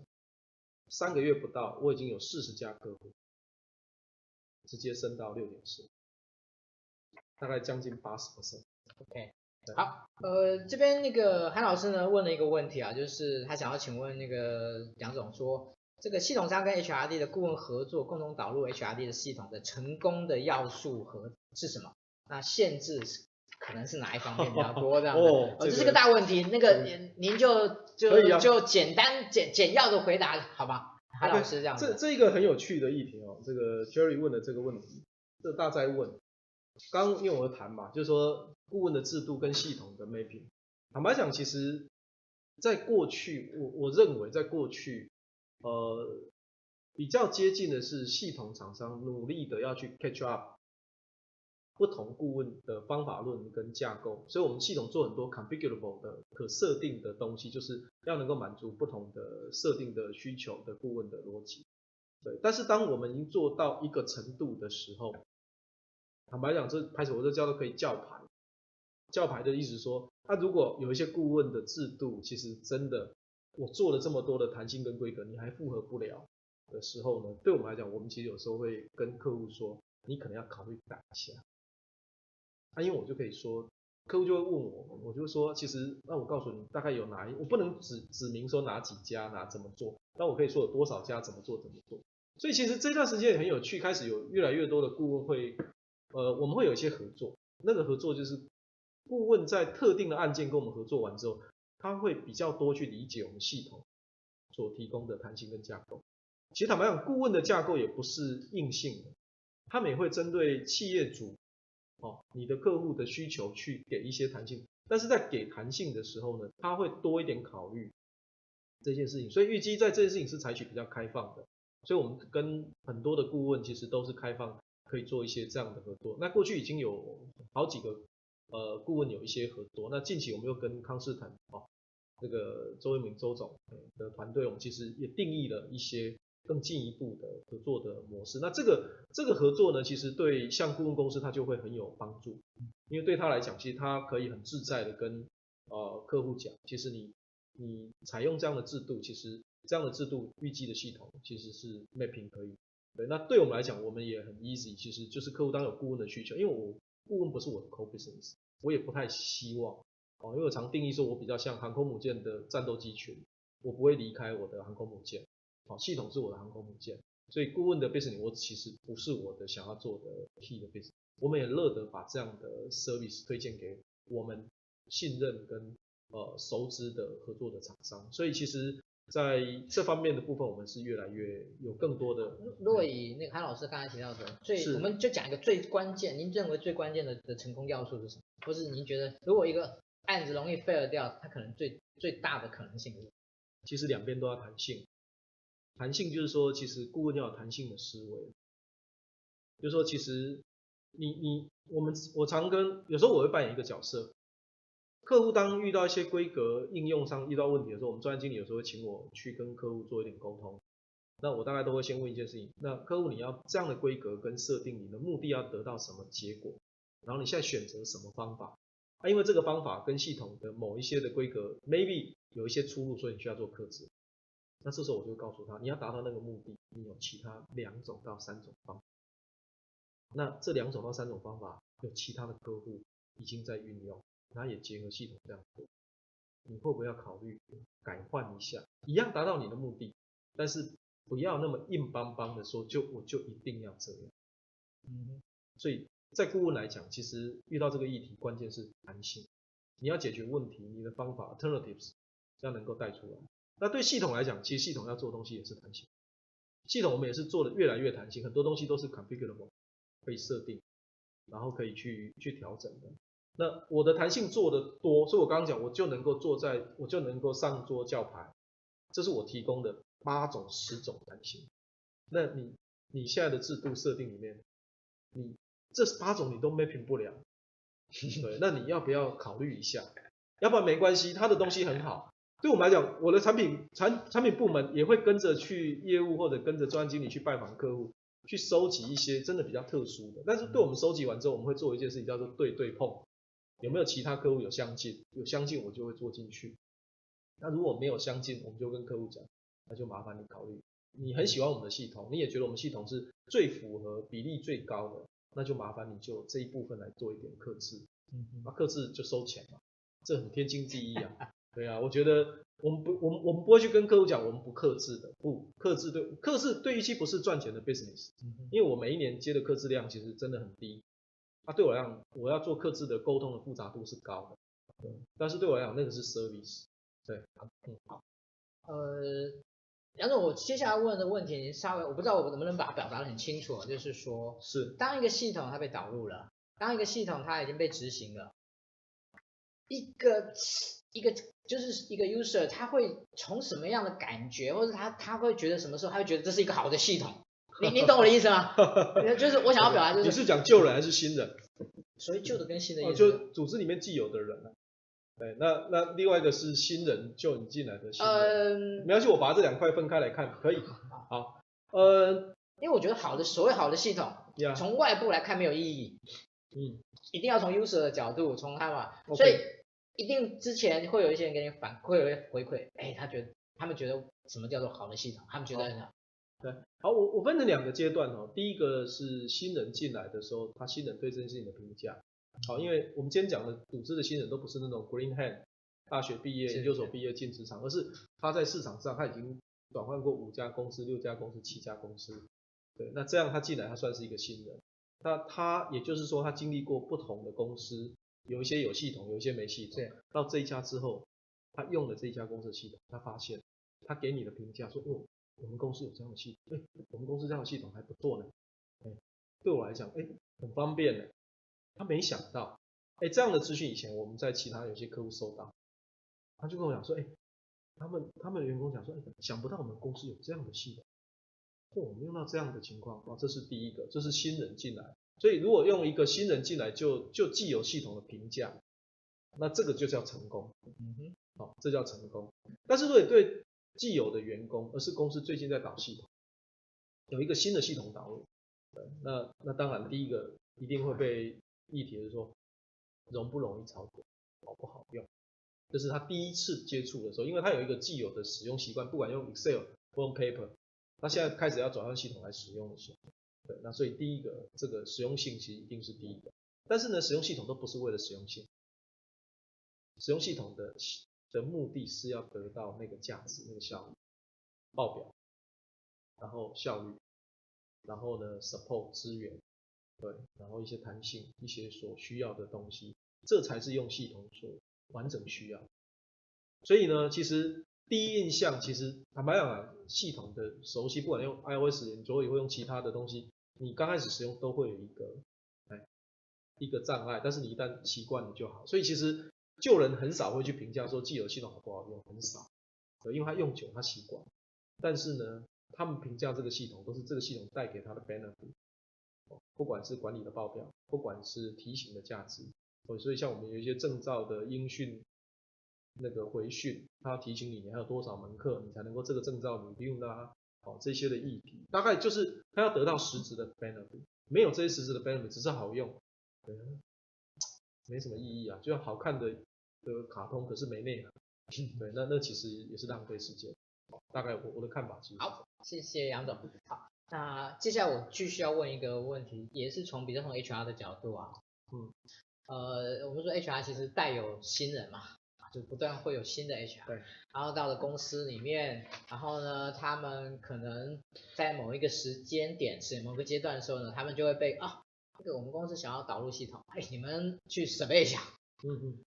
三个月不到，我已经有四十家客户直接升到六点四，大概将近八十 percent。OK，好，呃，这边那个韩老师呢问了一个问题啊，就是他想要请问那个杨总说，这个系统商跟 HRD 的顾问合作，共同导入 HRD 的系统的成功的要素和是什么？那限制是？可能是哪一方面比较多这样 哦，这是个大问题。那个您您就就就简单简简要的回答好吧，韩老师这样。这这一个很有趣的议题哦，这个 Jerry 问的这个问题，这大在问。刚因为我谈嘛，就是说顾问的制度跟系统的 mapping。坦白讲，其实在过去，我我认为在过去，呃，比较接近的是系统厂商努力的要去 catch up。不同顾问的方法论跟架构，所以我们系统做很多 configurable 的可设定的东西，就是要能够满足不同的设定的需求的顾问的逻辑。对，但是当我们已经做到一个程度的时候，坦白讲，这拍手我都叫做可以叫牌。叫牌的意思说，那如果有一些顾问的制度，其实真的我做了这么多的弹性跟规格，你还复合不了的时候呢，对我们来讲，我们其实有时候会跟客户说，你可能要考虑改一下。啊，因为我就可以说，客户就会问我，我就说，其实那我告诉你，大概有哪一，我不能指指明说哪几家哪怎么做，那我可以说有多少家怎么做怎么做。所以其实这段时间也很有趣，开始有越来越多的顾问会，呃，我们会有一些合作，那个合作就是顾问在特定的案件跟我们合作完之后。他会比较多去理解我们系统所提供的弹性跟架构。其实坦白讲，顾问的架构也不是硬性的，他们也会针对企业主，哦，你的客户的需求去给一些弹性。但是在给弹性的时候呢，他会多一点考虑这件事情。所以预计在这件事情是采取比较开放的。所以我们跟很多的顾问其实都是开放，可以做一些这样的合作。那过去已经有好几个。呃，顾问有一些合作，那近期我们又跟康士坦哦，这个周一鸣周总的团队，我们其实也定义了一些更进一步的合作的模式。那这个这个合作呢，其实对像顾问公司，它就会很有帮助，因为对他来讲，其实他可以很自在的跟呃客户讲，其实你你采用这样的制度，其实这样的制度预计的系统其实是 mapping 可以。对，那对我们来讲，我们也很 easy，其实就是客户当有顾问的需求，因为我。顾问不是我的 core business，我也不太希望哦，因为我常定义说，我比较像航空母舰的战斗机群，我不会离开我的航空母舰，好，系统是我的航空母舰，所以顾问的 business 我其实不是我的想要做的 key 的 business，我们也乐得把这样的 service 推荐给我们信任跟呃熟知的合作的厂商，所以其实。在这方面的部分，我们是越来越有更多的。如果以那个韩老师刚才提到的最，我们就讲一个最关键，您认为最关键的的成功要素是什么？或是您觉得如果一个案子容易 fail 掉，它可能最最大的可能性是？其实两边都要弹性，弹性就是说，其实顾问要有弹性的思维，就是说，其实你你我们我常跟有时候我会扮演一个角色。客户当遇到一些规格应用上遇到问题的时候，我们专业经理有时候会请我去跟客户做一点沟通。那我大概都会先问一件事情：那客户你要这样的规格跟设定，你的目的要得到什么结果？然后你现在选择什么方法？啊，因为这个方法跟系统的某一些的规格 maybe 有一些出入，所以你需要做克制。那这时候我就告诉他，你要达到那个目的，你有其他两种到三种方法。那这两种到三种方法，有其他的客户已经在运用。他也结合系统这样做，你会不会要考虑改换一下，一样达到你的目的，但是不要那么硬邦邦的说，就我就一定要这样。嗯，所以在顾问来讲，其实遇到这个议题，关键是弹性。你要解决问题，你的方法 alternatives 这样能够带出来。那对系统来讲，其实系统要做的东西也是弹性。系统我们也是做的越来越弹性，很多东西都是 configurable 可以设定，然后可以去去调整的。那我的弹性做的多，所以我刚刚讲，我就能够坐在，我就能够上桌叫牌，这是我提供的八种、十种弹性。那你你现在的制度设定里面，你这八种你都 mapping 不了，对，那你要不要考虑一下？要不然没关系，他的东西很好，对我们来讲，我的产品产产品部门也会跟着去业务或者跟着专案经理去拜访客户，去收集一些真的比较特殊的。但是对我们收集完之后，我们会做一件事情叫做对对碰。有没有其他客户有相近？有相近我就会做进去。那如果没有相近，我们就跟客户讲，那就麻烦你考虑。你很喜欢我们的系统，你也觉得我们系统是最符合比例最高的，那就麻烦你就这一部分来做一点克制。嗯，那克制就收钱嘛，这很天经地义啊。对啊，我觉得我们不，我们我们不会去跟客户讲我们不克制的，不，克制对克制对一期不是赚钱的 business，因为我每一年接的客制量其实真的很低。啊，对我来讲，我要做克制的沟通的复杂度是高的，对，但是对我来讲，那个是 service，对，嗯，好，呃，杨总，我接下来问的问题，你稍微我不知道我能不能把它表达的很清楚，就是说，是，当一个系统它被导入了，当一个系统它已经被执行了，一个一个就是一个 user，他会从什么样的感觉，或者他他会觉得什么时候他会觉得这是一个好的系统？你你懂我的意思吗？就是我想要表达就是，你是讲旧人还是新人？所以旧的跟新的意思，哦，就组织里面既有的人啊。对，那那另外一个是新人，就你进来的新人。嗯，没关系，我把这两块分开来看，可以。好，呃，因为我觉得好的所谓好的系统，从外部来看没有意义。嗯，一定要从 user 的角度，从他嘛，所以一定之前会有一些人给你反馈，会有一些回馈，哎，他觉得他们觉得什么叫做好的系统？他们觉得很好。对，好，我我分成两个阶段哦。第一个是新人进来的时候，他新人对这件事情的评价。好，因为我们今天讲的组织的新人都不是那种 green hand，大学毕业、研究所毕业进职场，而是他在市场上他已经转换过五家公司、六家公司、七家公司。对，那这样他进来他算是一个新人。那他也就是说他经历过不同的公司，有一些有系统，有一些没系统。对。到这一家之后，他用了这一家公司的系统，他发现他给你的评价说，哦。我们公司有这样的系统，哎，我们公司这样的系统还不错呢，哎，对我来讲，哎，很方便呢。他没想到，哎，这样的资讯以前我们在其他有些客户收到，他就跟我讲说，哎，他们他们的员工讲说，哎，想不到我们公司有这样的系统，哦，我们用到这样的情况，哦，这是第一个，这是新人进来，所以如果用一个新人进来就就既有系统的评价，那这个就叫成功，嗯哼，好，这叫成功。但是如果对既有的员工，而是公司最近在导系统，有一个新的系统导入，那那当然第一个一定会被议题是说容不容易操作，好不好用，这是他第一次接触的时候，因为他有一个既有的使用习惯，不管用 Excel 或用 Paper，他现在开始要转换系统来使用的时候，对，那所以第一个这个实用性其实一定是第一个，但是呢，使用系统都不是为了实用性，使用系统的。的目的是要得到那个价值、那个效益，报表，然后效率，然后呢，support 资源，对，然后一些弹性，一些所需要的东西，这才是用系统所完整需要。所以呢，其实第一印象，其实坦白讲啊，系统的熟悉，不管用 iOS，你之后也会用其他的东西，你刚开始使用都会有一个，哎，一个障碍，但是你一旦习惯了就好。所以其实。旧人很少会去评价说既有系统好不好用，很少，因为他用久他习惯。但是呢，他们评价这个系统都是这个系统带给他的 benefit，不管是管理的报表，不管是提醒的价值，所以像我们有一些证照的音讯那个回讯，他提醒你你还有多少门课你才能够这个证照你用啊，好这些的议题，大概就是他要得到实质的 benefit，没有这些实质的 benefit，只是好用，对，没什么意义啊，就像好看的。的卡通可是没内涵，对，那那其实也是浪费时间。大概我我的看法是。好，谢谢杨总。好，那接下来我继续要问一个问题，也是从比较从 HR 的角度啊，嗯，呃，我们说 HR 其实带有新人嘛，就不断会有新的 HR，对，然后到了公司里面，然后呢，他们可能在某一个时间点是某个阶段的时候呢，他们就会被啊，这个我们公司想要导入系统，哎，你们去准备一下，嗯嗯。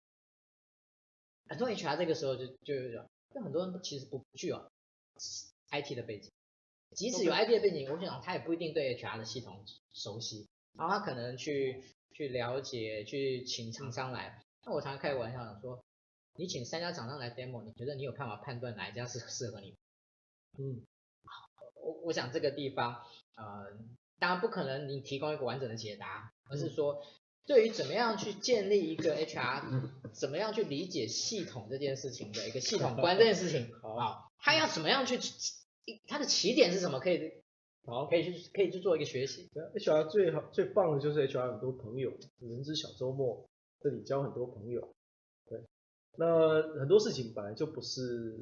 很多 HR 这个时候就就有点，就很多人其实不具有 IT 的背景，即使有 IT 的背景，我想他也不一定对 HR 的系统熟悉，然后他可能去去了解，去请厂商来。那我常常开个玩笑讲说，你请三家厂商来 demo，你觉得你有办法判断哪一家是适合你？嗯，好，我我想这个地方，呃，当然不可能你提供一个完整的解答，而是说。对于怎么样去建立一个 HR，怎么样去理解系统这件事情的一个系统观这件事情，好不好？他要怎么样去，他的起点是什么？可以，好，可以去可以去做一个学习。HR 最好最棒的就是 HR 很多朋友，人之小周末这里交很多朋友。那很多事情本来就不是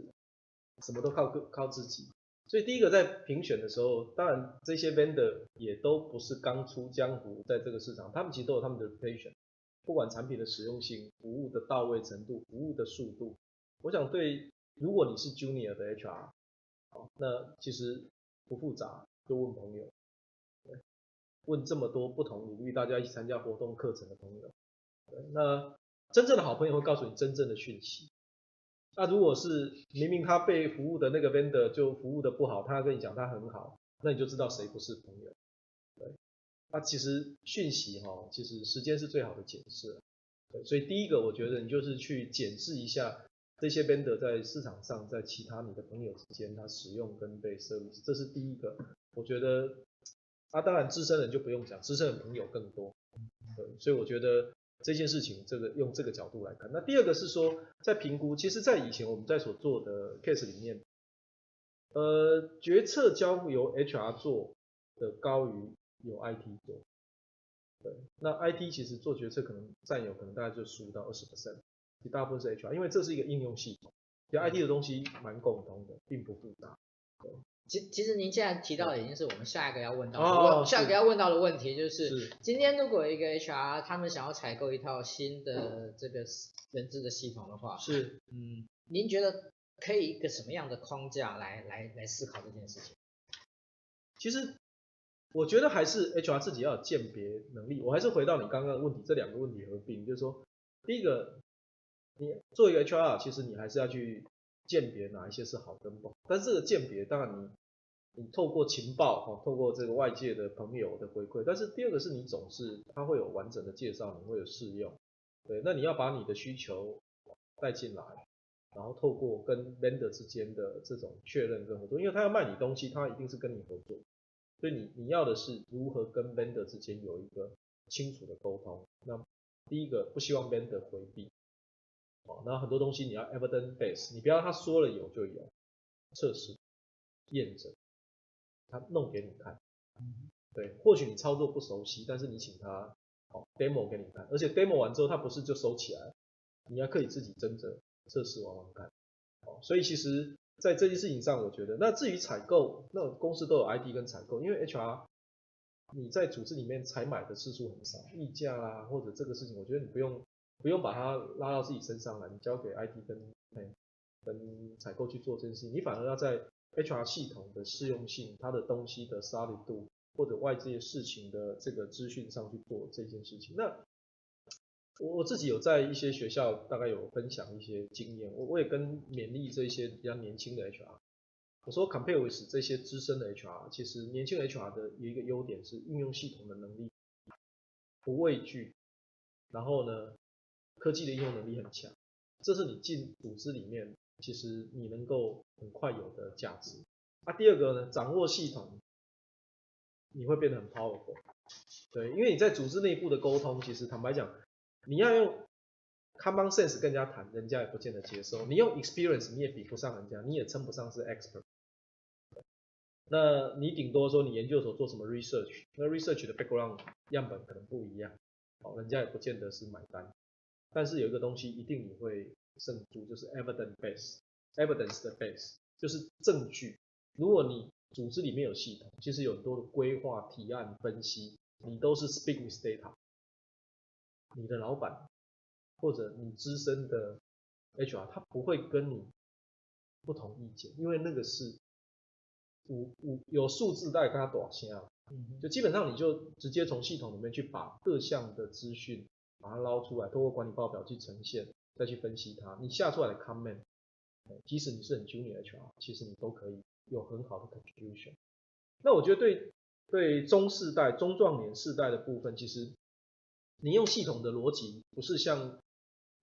什么都靠靠自己。所以第一个在评选的时候，当然这些 vendor 也都不是刚出江湖，在这个市场，他们其实都有他们的 reputation，不管产品的实用性、服务的到位程度、服务的速度，我想对，如果你是 junior 的 HR，好，那其实不复杂，就问朋友，问这么多不同领域大家一起参加活动课程的朋友，那真正的好朋友会告诉你真正的讯息。那如果是明明他被服务的那个 vendor 就服务的不好，他跟你讲他很好，那你就知道谁不是朋友。对，那其实讯息哈，其实时间是最好的检视。对，所以第一个我觉得你就是去检视一下这些 vendor 在市场上，在其他你的朋友之间，他使用跟被 service，这是第一个。我觉得，啊当然资深人就不用讲，资深的朋友更多。对，所以我觉得。这件事情，这个用这个角度来看。那第二个是说，在评估，其实，在以前我们在所做的 case 里面，呃，决策交付由 HR 做的高于由 IT 做。对，那 IT 其实做决策可能占有可能大概就十五到二十 percent，大部分是 HR，因为这是一个应用系统，其实 IT 的东西蛮共通的，并不复杂。对其其实您现在提到的已经是我们下一个要问到的，哦、下一个要问到的问题就是，是今天如果一个 HR 他们想要采购一套新的这个人资的系统的话，是，嗯，您觉得可以一个什么样的框架来来来思考这件事情？其实我觉得还是 HR 自己要有鉴别能力。我还是回到你刚刚的问题，这两个问题合并，就是说，第一个，你做一个 HR，其实你还是要去。鉴别哪一些是好跟不好，但是这个鉴别当然你你透过情报哈，透过这个外界的朋友的回馈，但是第二个是你总是他会有完整的介绍，你会有试用，对，那你要把你的需求带进来，然后透过跟 vendor 之间的这种确认跟合作，因为他要卖你东西，他一定是跟你合作，所以你你要的是如何跟 vendor 之间有一个清楚的沟通。那第一个不希望 vendor 回避。哦，那很多东西你要 evidence base，你不要他说了有就有，测试、验证，他弄给你看。对，或许你操作不熟悉，但是你请他好 demo 给你看，而且 demo 完之后他不是就收起来，你要可以自己真正测试玩玩看。哦，所以其实在这件事情上，我觉得，那至于采购，那公司都有 ID 跟采购，因为 HR 你在组织里面采买的次数很少，议价啊或者这个事情，我觉得你不用。不用把它拉到自己身上来，你交给 IT 跟跟采购去做这件事情，你反而要在 HR 系统的适用性、它的东西的 solid 度或者外界事情的这个资讯上去做这件事情。那我我自己有在一些学校大概有分享一些经验，我我也跟勉励这些比较年轻的 HR，我说 compare with 这些资深的 HR，其实年轻 HR 的有一个优点是运用系统的能力不畏惧，然后呢，科技的应用能力很强，这是你进组织里面，其实你能够很快有的价值。啊，第二个呢，掌握系统，你会变得很 powerful。对，因为你在组织内部的沟通，其实坦白讲，你要用 common sense 跟人家谈，人家也不见得接受。你用 experience，你也比不上人家，你也称不上是 expert。那你顶多说你研究所做什么 research，那 research 的 background 样本可能不一样，哦，人家也不见得是买单。但是有一个东西一定你会胜出，就是 evidence base，evidence 的 base 就是证据。如果你组织里面有系统，其实有很多的规划、提案、分析，你都是 speak with data。你的老板或者你资深的 HR，他不会跟你不同意见，因为那个是五五有数字带跟他多少钱啊？就基本上你就直接从系统里面去把各项的资讯。把它捞出来，通过管理报表去呈现，再去分析它。你下出来的 comment，即使你是很 junior HR，其实你都可以有很好的 contribution。那我觉得对对中世代、中壮年世代的部分，其实你用系统的逻辑，不是像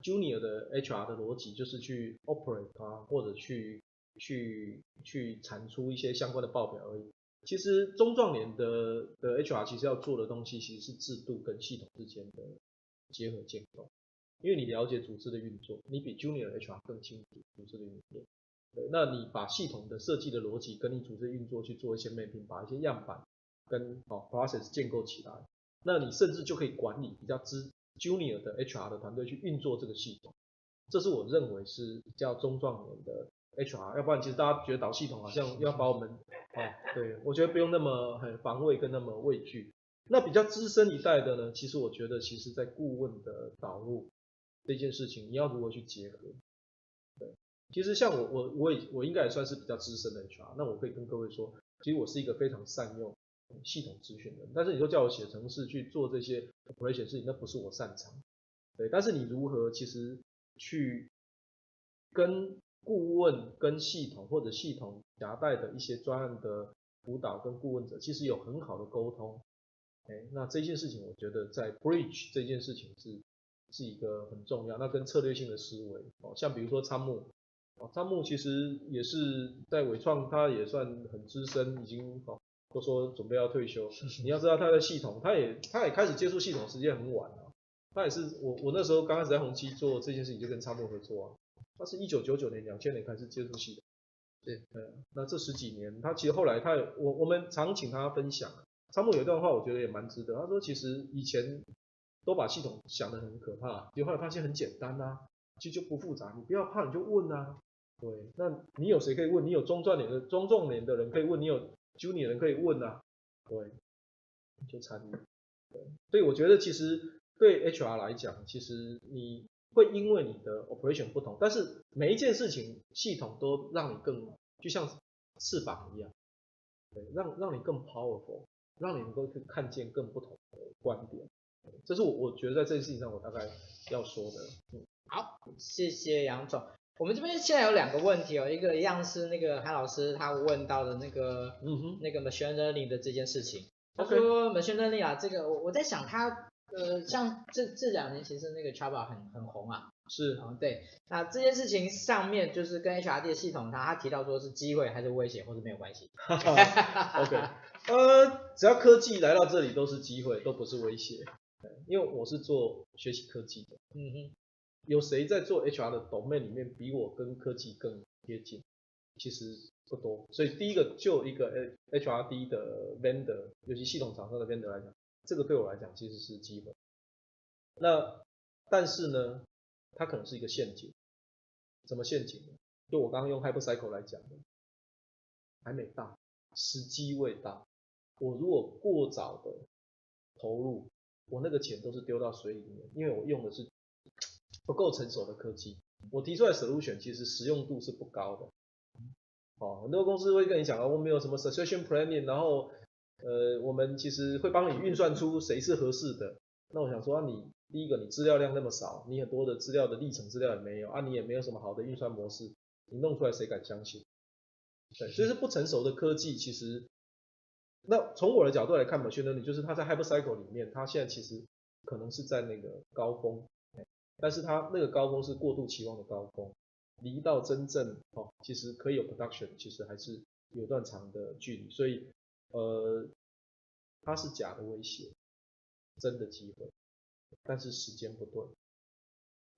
junior 的 HR 的逻辑，就是去 operate 它，或者去去去产出一些相关的报表而已。其实中壮年的的 HR 其实要做的东西，其实是制度跟系统之间的。结合建构，因为你了解组织的运作，你比 Junior HR 更清楚组织的运作。对，那你把系统的设计的逻辑跟你组织运作去做一些 mapping，把一些样板跟哦 process 建构起来，那你甚至就可以管理比较资 Junior 的 HR 的团队去运作这个系统。这是我认为是比较中壮年的 HR，要不然其实大家觉得导系统好像要把我们，啊，对，我觉得不用那么很防卫跟那么畏惧。那比较资深一代的呢，其实我觉得，其实在顾问的导入这件事情，你要如何去结合？对，其实像我我我也我应该也算是比较资深的 HR，那我可以跟各位说，其实我是一个非常善用系统资讯的人，但是你说叫我写程式去做这些 operation 事情，那不是我擅长。对，但是你如何其实去跟顾问、跟系统或者系统夹带的一些专案的辅导跟顾问者，其实有很好的沟通。哎，那这件事情，我觉得在 bridge 这件事情是是一个很重要。那跟策略性的思维，哦，像比如说参谋，哦，参谋其实也是在伟创，他也算很资深，已经哦都说准备要退休。你要知道他的系统，他也他也开始接触系统时间很晚了。他也是我我那时候刚开始在宏碁做这件事情，就跟参谋合作啊。他是一九九九年、两千年开始接触系统。对，对，那这十几年，他其实后来他也我我们常请他分享。参谋有一段话，我觉得也蛮值得。他说，其实以前都把系统想得很可怕，结果后来发现很简单呐、啊，其实就不复杂。你不要怕，你就问、啊。对，那你有谁可以问？你有中壮年的中壮年的人可以问，你有 junior 人可以问啊。对，就参与。对，所以我觉得其实对 HR 来讲，其实你会因为你的 operation 不同，但是每一件事情系统都让你更就像翅膀一样，对，让让你更 powerful，让你能够去看见更不同的观点。这是我我觉得在这件事情上我大概要说的。嗯，好，谢谢杨总。我们这边现在有两个问题哦，一个一样是那个韩老师他问到的那个，嗯哼，那个 machine learning 的这件事情。他说 machine learning 啊，这个我我在想他，呃，像这这两年其实那个 Chaba 很很红啊。是，嗯，对。那这件事情上面就是跟 HRD 的系统，他他提到说是机会还是威胁，或者没有关系。OK，呃，只要科技来到这里都是机会，都不是威胁。因为我是做学习科技的，嗯哼，有谁在做 HR 的 domain 里面比我跟科技更贴近？其实不多。所以第一个就一个 HRD 的 vendor，尤其系统厂商的 vendor 来讲，这个对我来讲其实是机会。那但是呢，它可能是一个陷阱。什么陷阱呢？就我刚刚用 hypercycle 来讲的，还没到，时机未到。我如果过早的投入，我那个钱都是丢到水里面，因为我用的是不够成熟的科技。我提出来 solution 其实实用度是不高的。哦，很多公司会跟你讲啊，我们有什么 succession planning，然后呃，我们其实会帮你运算出谁是合适的。那我想说，啊、你第一个你资料量那么少，你很多的资料的历程资料也没有啊，你也没有什么好的运算模式，你弄出来谁敢相信？对，所以是不成熟的科技其实。那从我的角度来看嘛，宣德你就是它在 hyper cycle 里面，它现在其实可能是在那个高峰，但是它那个高峰是过度期望的高峰，离到真正哦，其实可以有 production，其实还是有段长的距离，所以呃，它是假的威胁，真的机会，但是时间不对，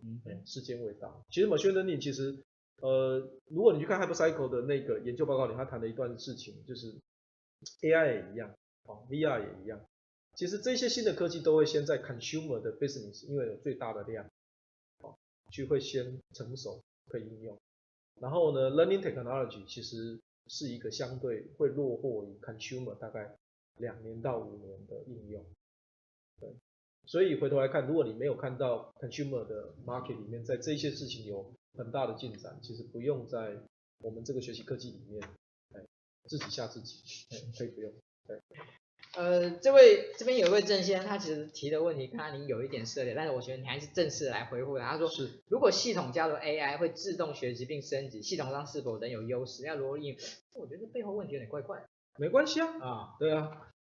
嗯，时间未到。其实 machine learning 其实呃，如果你去看 hyper cycle 的那个研究报告里，他谈了一段事情就是。AI 也一样，哦，VR 也一样。其实这些新的科技都会先在 consumer 的 business，因为有最大的量，哦，就会先成熟可以应用。然后呢，learning technology 其实是一个相对会落后于 consumer 大概两年到五年的应用。对，所以回头来看，如果你没有看到 consumer 的 market 里面在这些事情有很大的进展，其实不用在我们这个学习科技里面。哎自己吓自己，哎可以不用。对，呃，这位这边有一位郑先生，他其实提的问题跟您有一点涉猎，但是我觉得你还是正式来回复他。他说，是如果系统加入 AI 会自动学习并升级，系统上是否仍有优势？要如何应用？我觉得这背后问题有点怪怪。没关系啊，啊，对啊，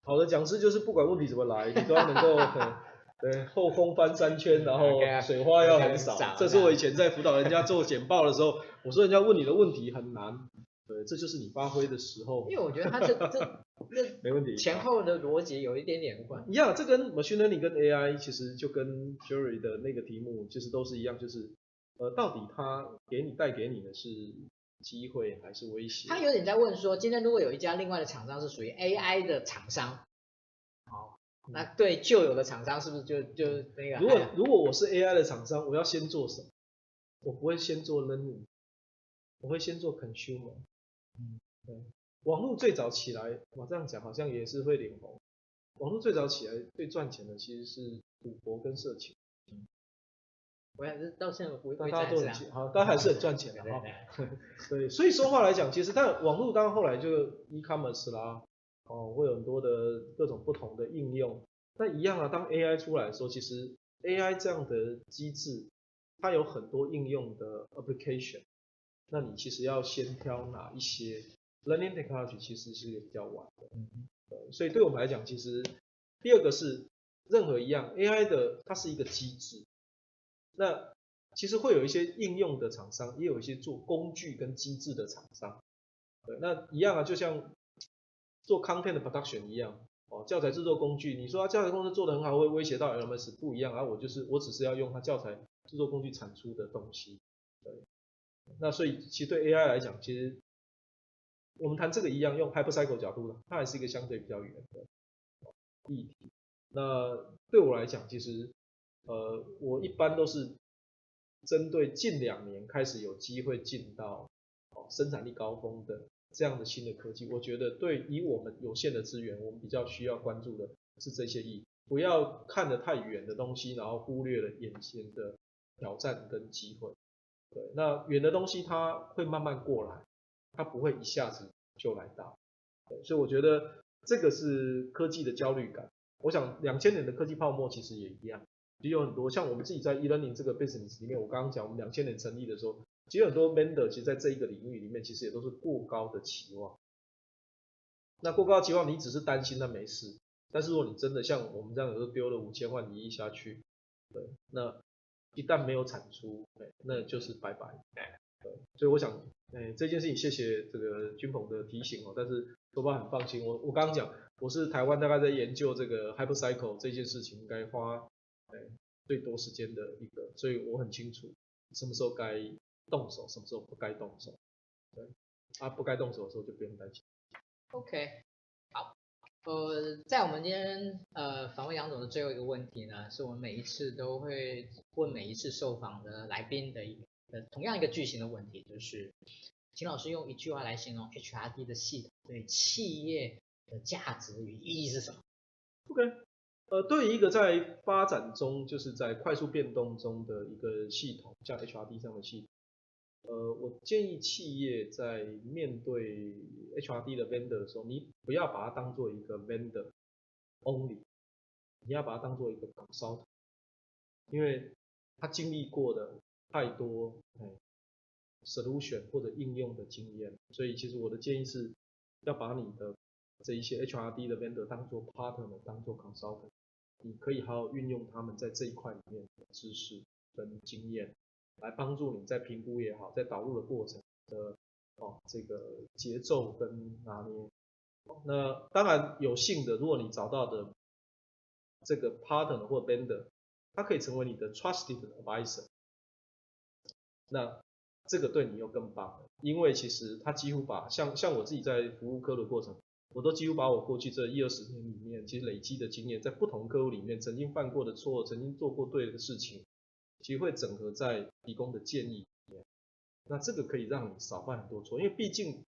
好的讲师就是不管问题怎么来，你都要能够很 对后空翻三圈，然后 水花要很少。这是我以前在辅导人家做简报的时候，我说人家问你的问题很难。对，这就是你发挥的时候。因为我觉得它这这 这没问题，前后的逻辑有一点点关。一样，这跟 machine learning 跟 AI 其实就跟 Jerry 的那个题目其实都是一样，就是呃，到底它给你带给你的是机会还是威胁？他有点在问说，今天如果有一家另外的厂商是属于 AI 的厂商，好，那对旧有的厂商是不是就就那个？如果如果我是 AI 的厂商，我要先做什么？我不会先做 learning，我会先做 consumer。嗯，对，网络最早起来，我这样讲好像也是会脸红。网络最早起来最赚钱的其实是赌博跟色情。嗯，我也是到现在不会，大家都很钱，好，大家还是很赚钱的哈。对，所以说话来讲，其实但网络当后来就 e-commerce 啦，哦，会有很多的各种不同的应用。那一样啊，当 AI 出来的时候，其实 AI 这样的机制，它有很多应用的 application。那你其实要先挑哪一些 learning technology，其实是比较晚的。嗯嗯。所以对我们来讲，其实第二个是任何一样 AI 的，它是一个机制。那其实会有一些应用的厂商，也有一些做工具跟机制的厂商。对，那一样啊，就像做 content 的 production 一样，哦，教材制作工具，你说它教材公司做得很好，会威胁到 LMS 不一样啊，我就是我只是要用它教材制作工具产出的东西。那所以，其实对 AI 来讲，其实我们谈这个一样，用 hypercycle 角度呢，它还是一个相对比较远的议题。那对我来讲，其实呃，我一般都是针对近两年开始有机会进到哦生产力高峰的这样的新的科技，我觉得对以我们有限的资源，我们比较需要关注的是这些意义，不要看得太远的东西，然后忽略了眼前的挑战跟机会。对，那远的东西它会慢慢过来，它不会一下子就来到。对，所以我觉得这个是科技的焦虑感。我想两千年的科技泡沫其实也一样，也有很多像我们自己在 e-learning 这个 business 里面，我刚刚讲我们两千年成立的时候，其实很多 vendor 其实在这一个领域里面，其实也都是过高的期望。那过高的期望，你只是担心那没事，但是如果你真的像我们这样，有时候丢了五千万一亿下去，对，那一旦没有产出，那就是拜拜。对，所以我想，哎，这件事情谢谢这个君鹏的提醒哦，但是多巴很放心，我我刚刚讲。我是台湾大概在研究这个 hypercycle 这件事情，应该花哎最多时间的一个，所以我很清楚什么时候该动手，什么时候不该动手。对，啊不该动手的时候就不用担心。OK，呃，在我们今天呃访问杨总的最后一个问题呢，是我们每一次都会问每一次受访的来宾的一个同样一个句型的问题，就是请老师用一句话来形容 HRD 的系统对企业的价值与意义是什么？OK，呃，对于一个在发展中，就是在快速变动中的一个系统，像 HRD 这样的系统，呃，我建议企业在面对 HRD 的 vendor 的时候，你不要把它当做一个 vendor only，你要把它当做一个 consultant，因为他经历过的太多，哎，solution 或者应用的经验，所以其实我的建议是要把你的这一些 HRD 的 vendor 当做 partner，当做 consultant，你可以好好运用他们在这一块里面的知识跟经验，来帮助你在评估也好，在导入的过程的哦这个节奏跟拿捏。那当然有幸的，如果你找到的这个 partner 或 vendor，他可以成为你的 trusted advisor，那这个对你又更棒了，因为其实他几乎把像像我自己在服务科的过程。我都几乎把我过去这一二十年里面，其实累积的经验，在不同客户里面曾经犯过的错，曾经做过对的事情，其实会整合在提供的建议里面。那这个可以让你少犯很多错，因为毕竟，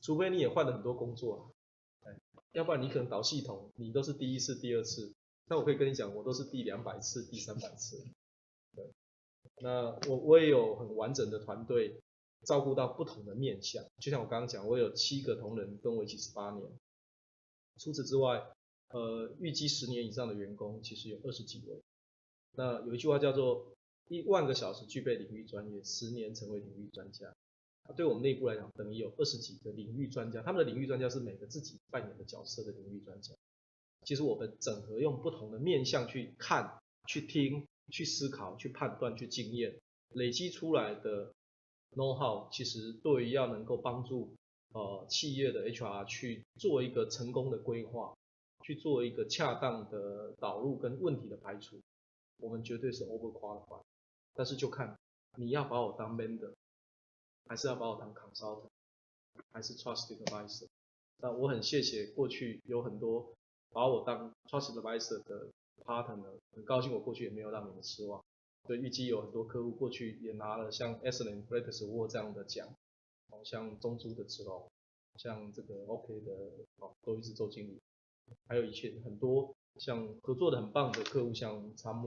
除非你也换了很多工作，哎要不然你可能导系统，你都是第一次、第二次。那我可以跟你讲，我都是第两百次、第三百次。对，那我我也有很完整的团队。照顾到不同的面向，就像我刚刚讲，我有七个同仁跟我一起十八年。除此之外，呃，预计十年以上的员工其实有二十几位。那有一句话叫做“一万个小时具备领域专业，十年成为领域专家”。对我们内部来讲，等于有二十几个领域专家。他们的领域专家是每个自己扮演的角色的领域专家。其实我们整合用不同的面向去看、去听、去思考、去判断、去经验，累积出来的。know how 其实对于要能够帮助呃企业的 HR 去做一个成功的规划，去做一个恰当的导入跟问题的排除，我们绝对是 overqualified。但是就看你要把我当 vendor，还是要把我当 consultant，还是 trusted advisor。那我很谢谢过去有很多把我当 trusted advisor 的 partner，很高兴我过去也没有让你们失望。对，预计有很多客户过去也拿了像 Excellent Practice Award 这样的奖，哦，像中珠的子龙，像这个 OK 的哦，都一直做经理，还有一些很多像合作的很棒的客户，像参谋，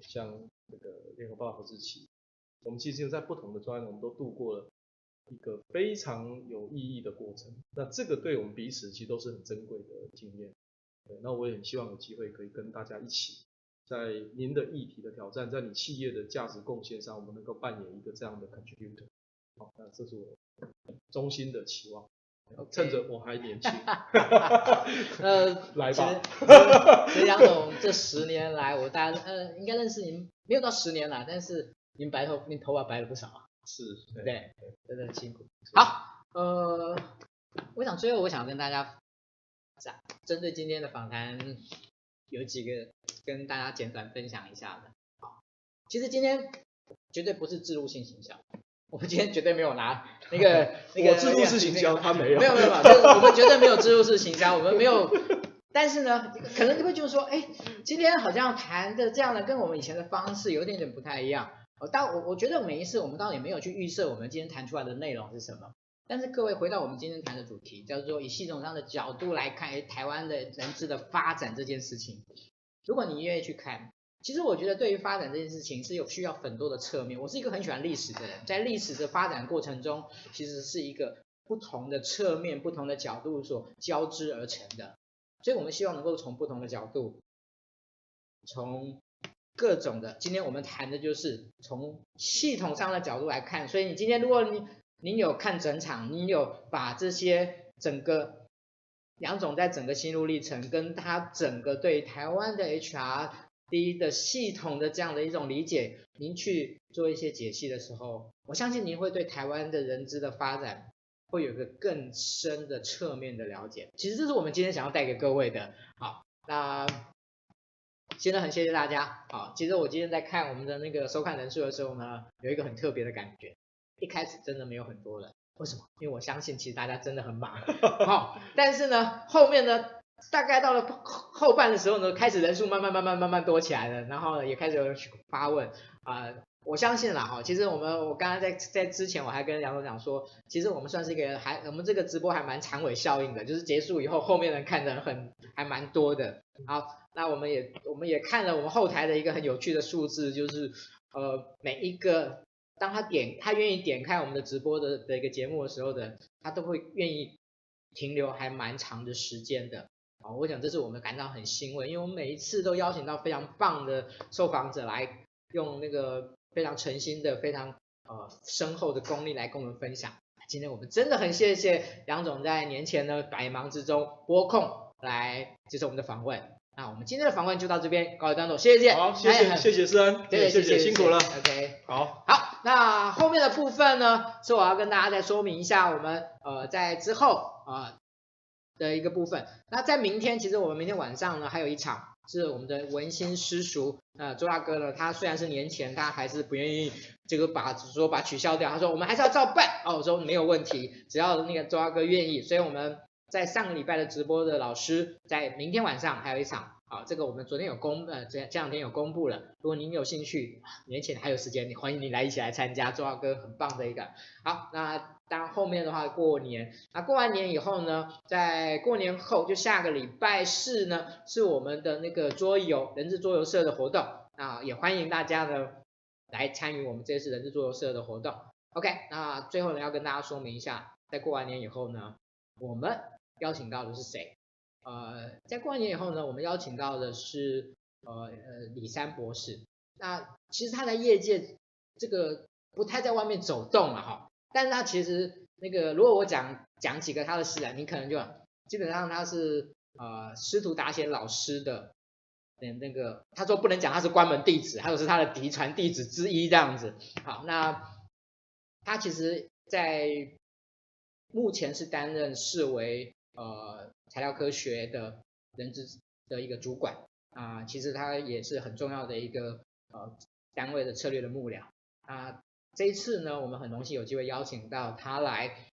像这个联合报和志奇，我们其实在不同的专业，我们都度过了一个非常有意义的过程。那这个对我们彼此其实都是很珍贵的经验。对，那我也很希望有机会可以跟大家一起。在您的议题的挑战，在你企业的价值贡献上，我们能够扮演一个这样的 contributor。好，那这是我衷心的期望。趁着我还年轻，呃，来吧。其实杨总这十年来，我大家呃应该认识您没有到十年了，但是您白头，您头发白了不少啊。是，对，对，真的很辛苦。好，呃，我想最后我想跟大家讲，针对今天的访谈。有几个跟大家简短分享一下的。好，其实今天绝对不是置入性行销，我们今天绝对没有拿 那个那个自助式行销，他没有，没有没有，就是我们绝对没有自助式行销，我们没有。但是呢，可能你会就是说，哎，今天好像谈的这样的跟我们以前的方式有点点不太一样。但我我觉得每一次我们当然也没有去预设我们今天谈出来的内容是什么。但是各位回到我们今天谈的主题，叫做以系统上的角度来看台湾的人资的发展这件事情。如果你愿意去看，其实我觉得对于发展这件事情是有需要很多的侧面。我是一个很喜欢历史的人，在历史的发展过程中，其实是一个不同的侧面、不同的角度所交织而成的。所以我们希望能够从不同的角度，从各种的，今天我们谈的就是从系统上的角度来看。所以你今天如果你你有看整场，你有把这些整个杨总在整个心路历程，跟他整个对台湾的 HR 第一的系统的这样的一种理解，您去做一些解析的时候，我相信您会对台湾的人资的发展会有个更深的侧面的了解。其实这是我们今天想要带给各位的。好，那现在很谢谢大家。好，其实我今天在看我们的那个收看人数的时候呢，有一个很特别的感觉。一开始真的没有很多人，为什么？因为我相信其实大家真的很忙，好，但是呢，后面呢，大概到了后半的时候呢，开始人数慢慢慢慢慢慢多起来了，然后，也开始有人去发问啊、我相信啦哈，其实我们我刚刚在在之前我还跟杨总讲说，其实我们算是一个还我们这个直播还蛮长尾效应的，就是结束以后后面人看的很还蛮多的，好，那我们也我们也看了我们后台的一个很有趣的数字，就是呃每一个。当他点，他愿意点开我们的直播的的一个节目的时候的，他都会愿意停留还蛮长的时间的啊，我想这是我们感到很欣慰，因为我们每一次都邀请到非常棒的受访者来，用那个非常诚心的、非常呃深厚的功力来跟我们分享。今天我们真的很谢谢杨总在年前的百忙之中拨空来接受我们的访问。那我们今天的访问就到这边，告一段落，谢谢。好，谢谢，谢谢思恩，对，谢谢，谢谢，辛苦了。OK，好，好，那后面的部分呢，是我要跟大家再说明一下，我们呃在之后啊、呃、的一个部分。那在明天，其实我们明天晚上呢还有一场是我们的文心私塾。呃，周大哥呢，他虽然是年前，他还是不愿意这个把说把取消掉，他说我们还是要照办。哦，我说没有问题，只要那个周大哥愿意，所以我们。在上个礼拜的直播的老师，在明天晚上还有一场，好，这个我们昨天有公，呃，这这两天有公布了。如果您有兴趣，年前还有时间，你欢迎你来一起来参加，周浩哥很棒的一个。好，那当后面的话过年，那过完年以后呢，在过年后就下个礼拜四呢，是我们的那个桌游人资桌游社的活动，啊，也欢迎大家呢来参与我们这次人资桌游社的活动。OK，那最后呢要跟大家说明一下，在过完年以后呢，我们。邀请到的是谁？呃，在过完年以后呢，我们邀请到的是呃呃李三博士。那其实他在业界这个不太在外面走动了哈，但是他其实那个如果我讲讲几个他的事啊，你可能就基本上他是呃师徒达贤老师的那个，他说不能讲他是关门弟子，他说是他的嫡传弟子之一这样子。好，那他其实在目前是担任视为。呃，材料科学的人资的一个主管啊、其实他也是很重要的一个呃单位的策略的幕僚啊、这一次呢，我们很荣幸有机会邀请到他来，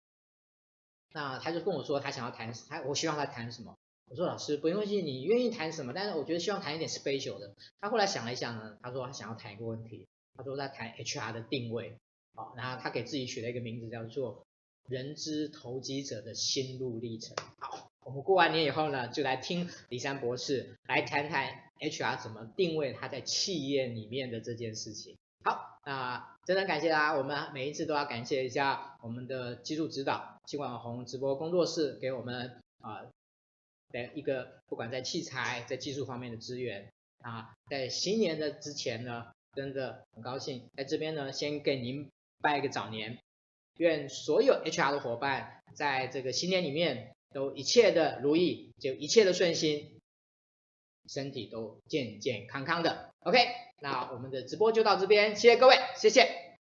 那他就跟我说他想要谈他，我希望他谈什么？我说老师不用谢，你愿意谈什么？但是我觉得希望谈一点 special 的。他后来想了一想呢，他说他想要谈一个问题，他说他谈 HR 的定位，好，然后他给自己取了一个名字叫做。人资投机者的心路历程。好，我们过完年以后呢，就来听李山博士来谈谈 HR 怎么定位他在企业里面的这件事情。好，那真的感谢大家，我们每一次都要感谢一下我们的技术指导，新网红直播工作室给我们啊的一个不管在器材在技术方面的资源啊，在新年的之前呢，真的很高兴在这边呢，先给您拜个早年。愿所有 HR 的伙伴在这个新年里面都一切的如意，就一切的顺心，身体都健健康康的。OK，那我们的直播就到这边，谢谢各位，谢谢。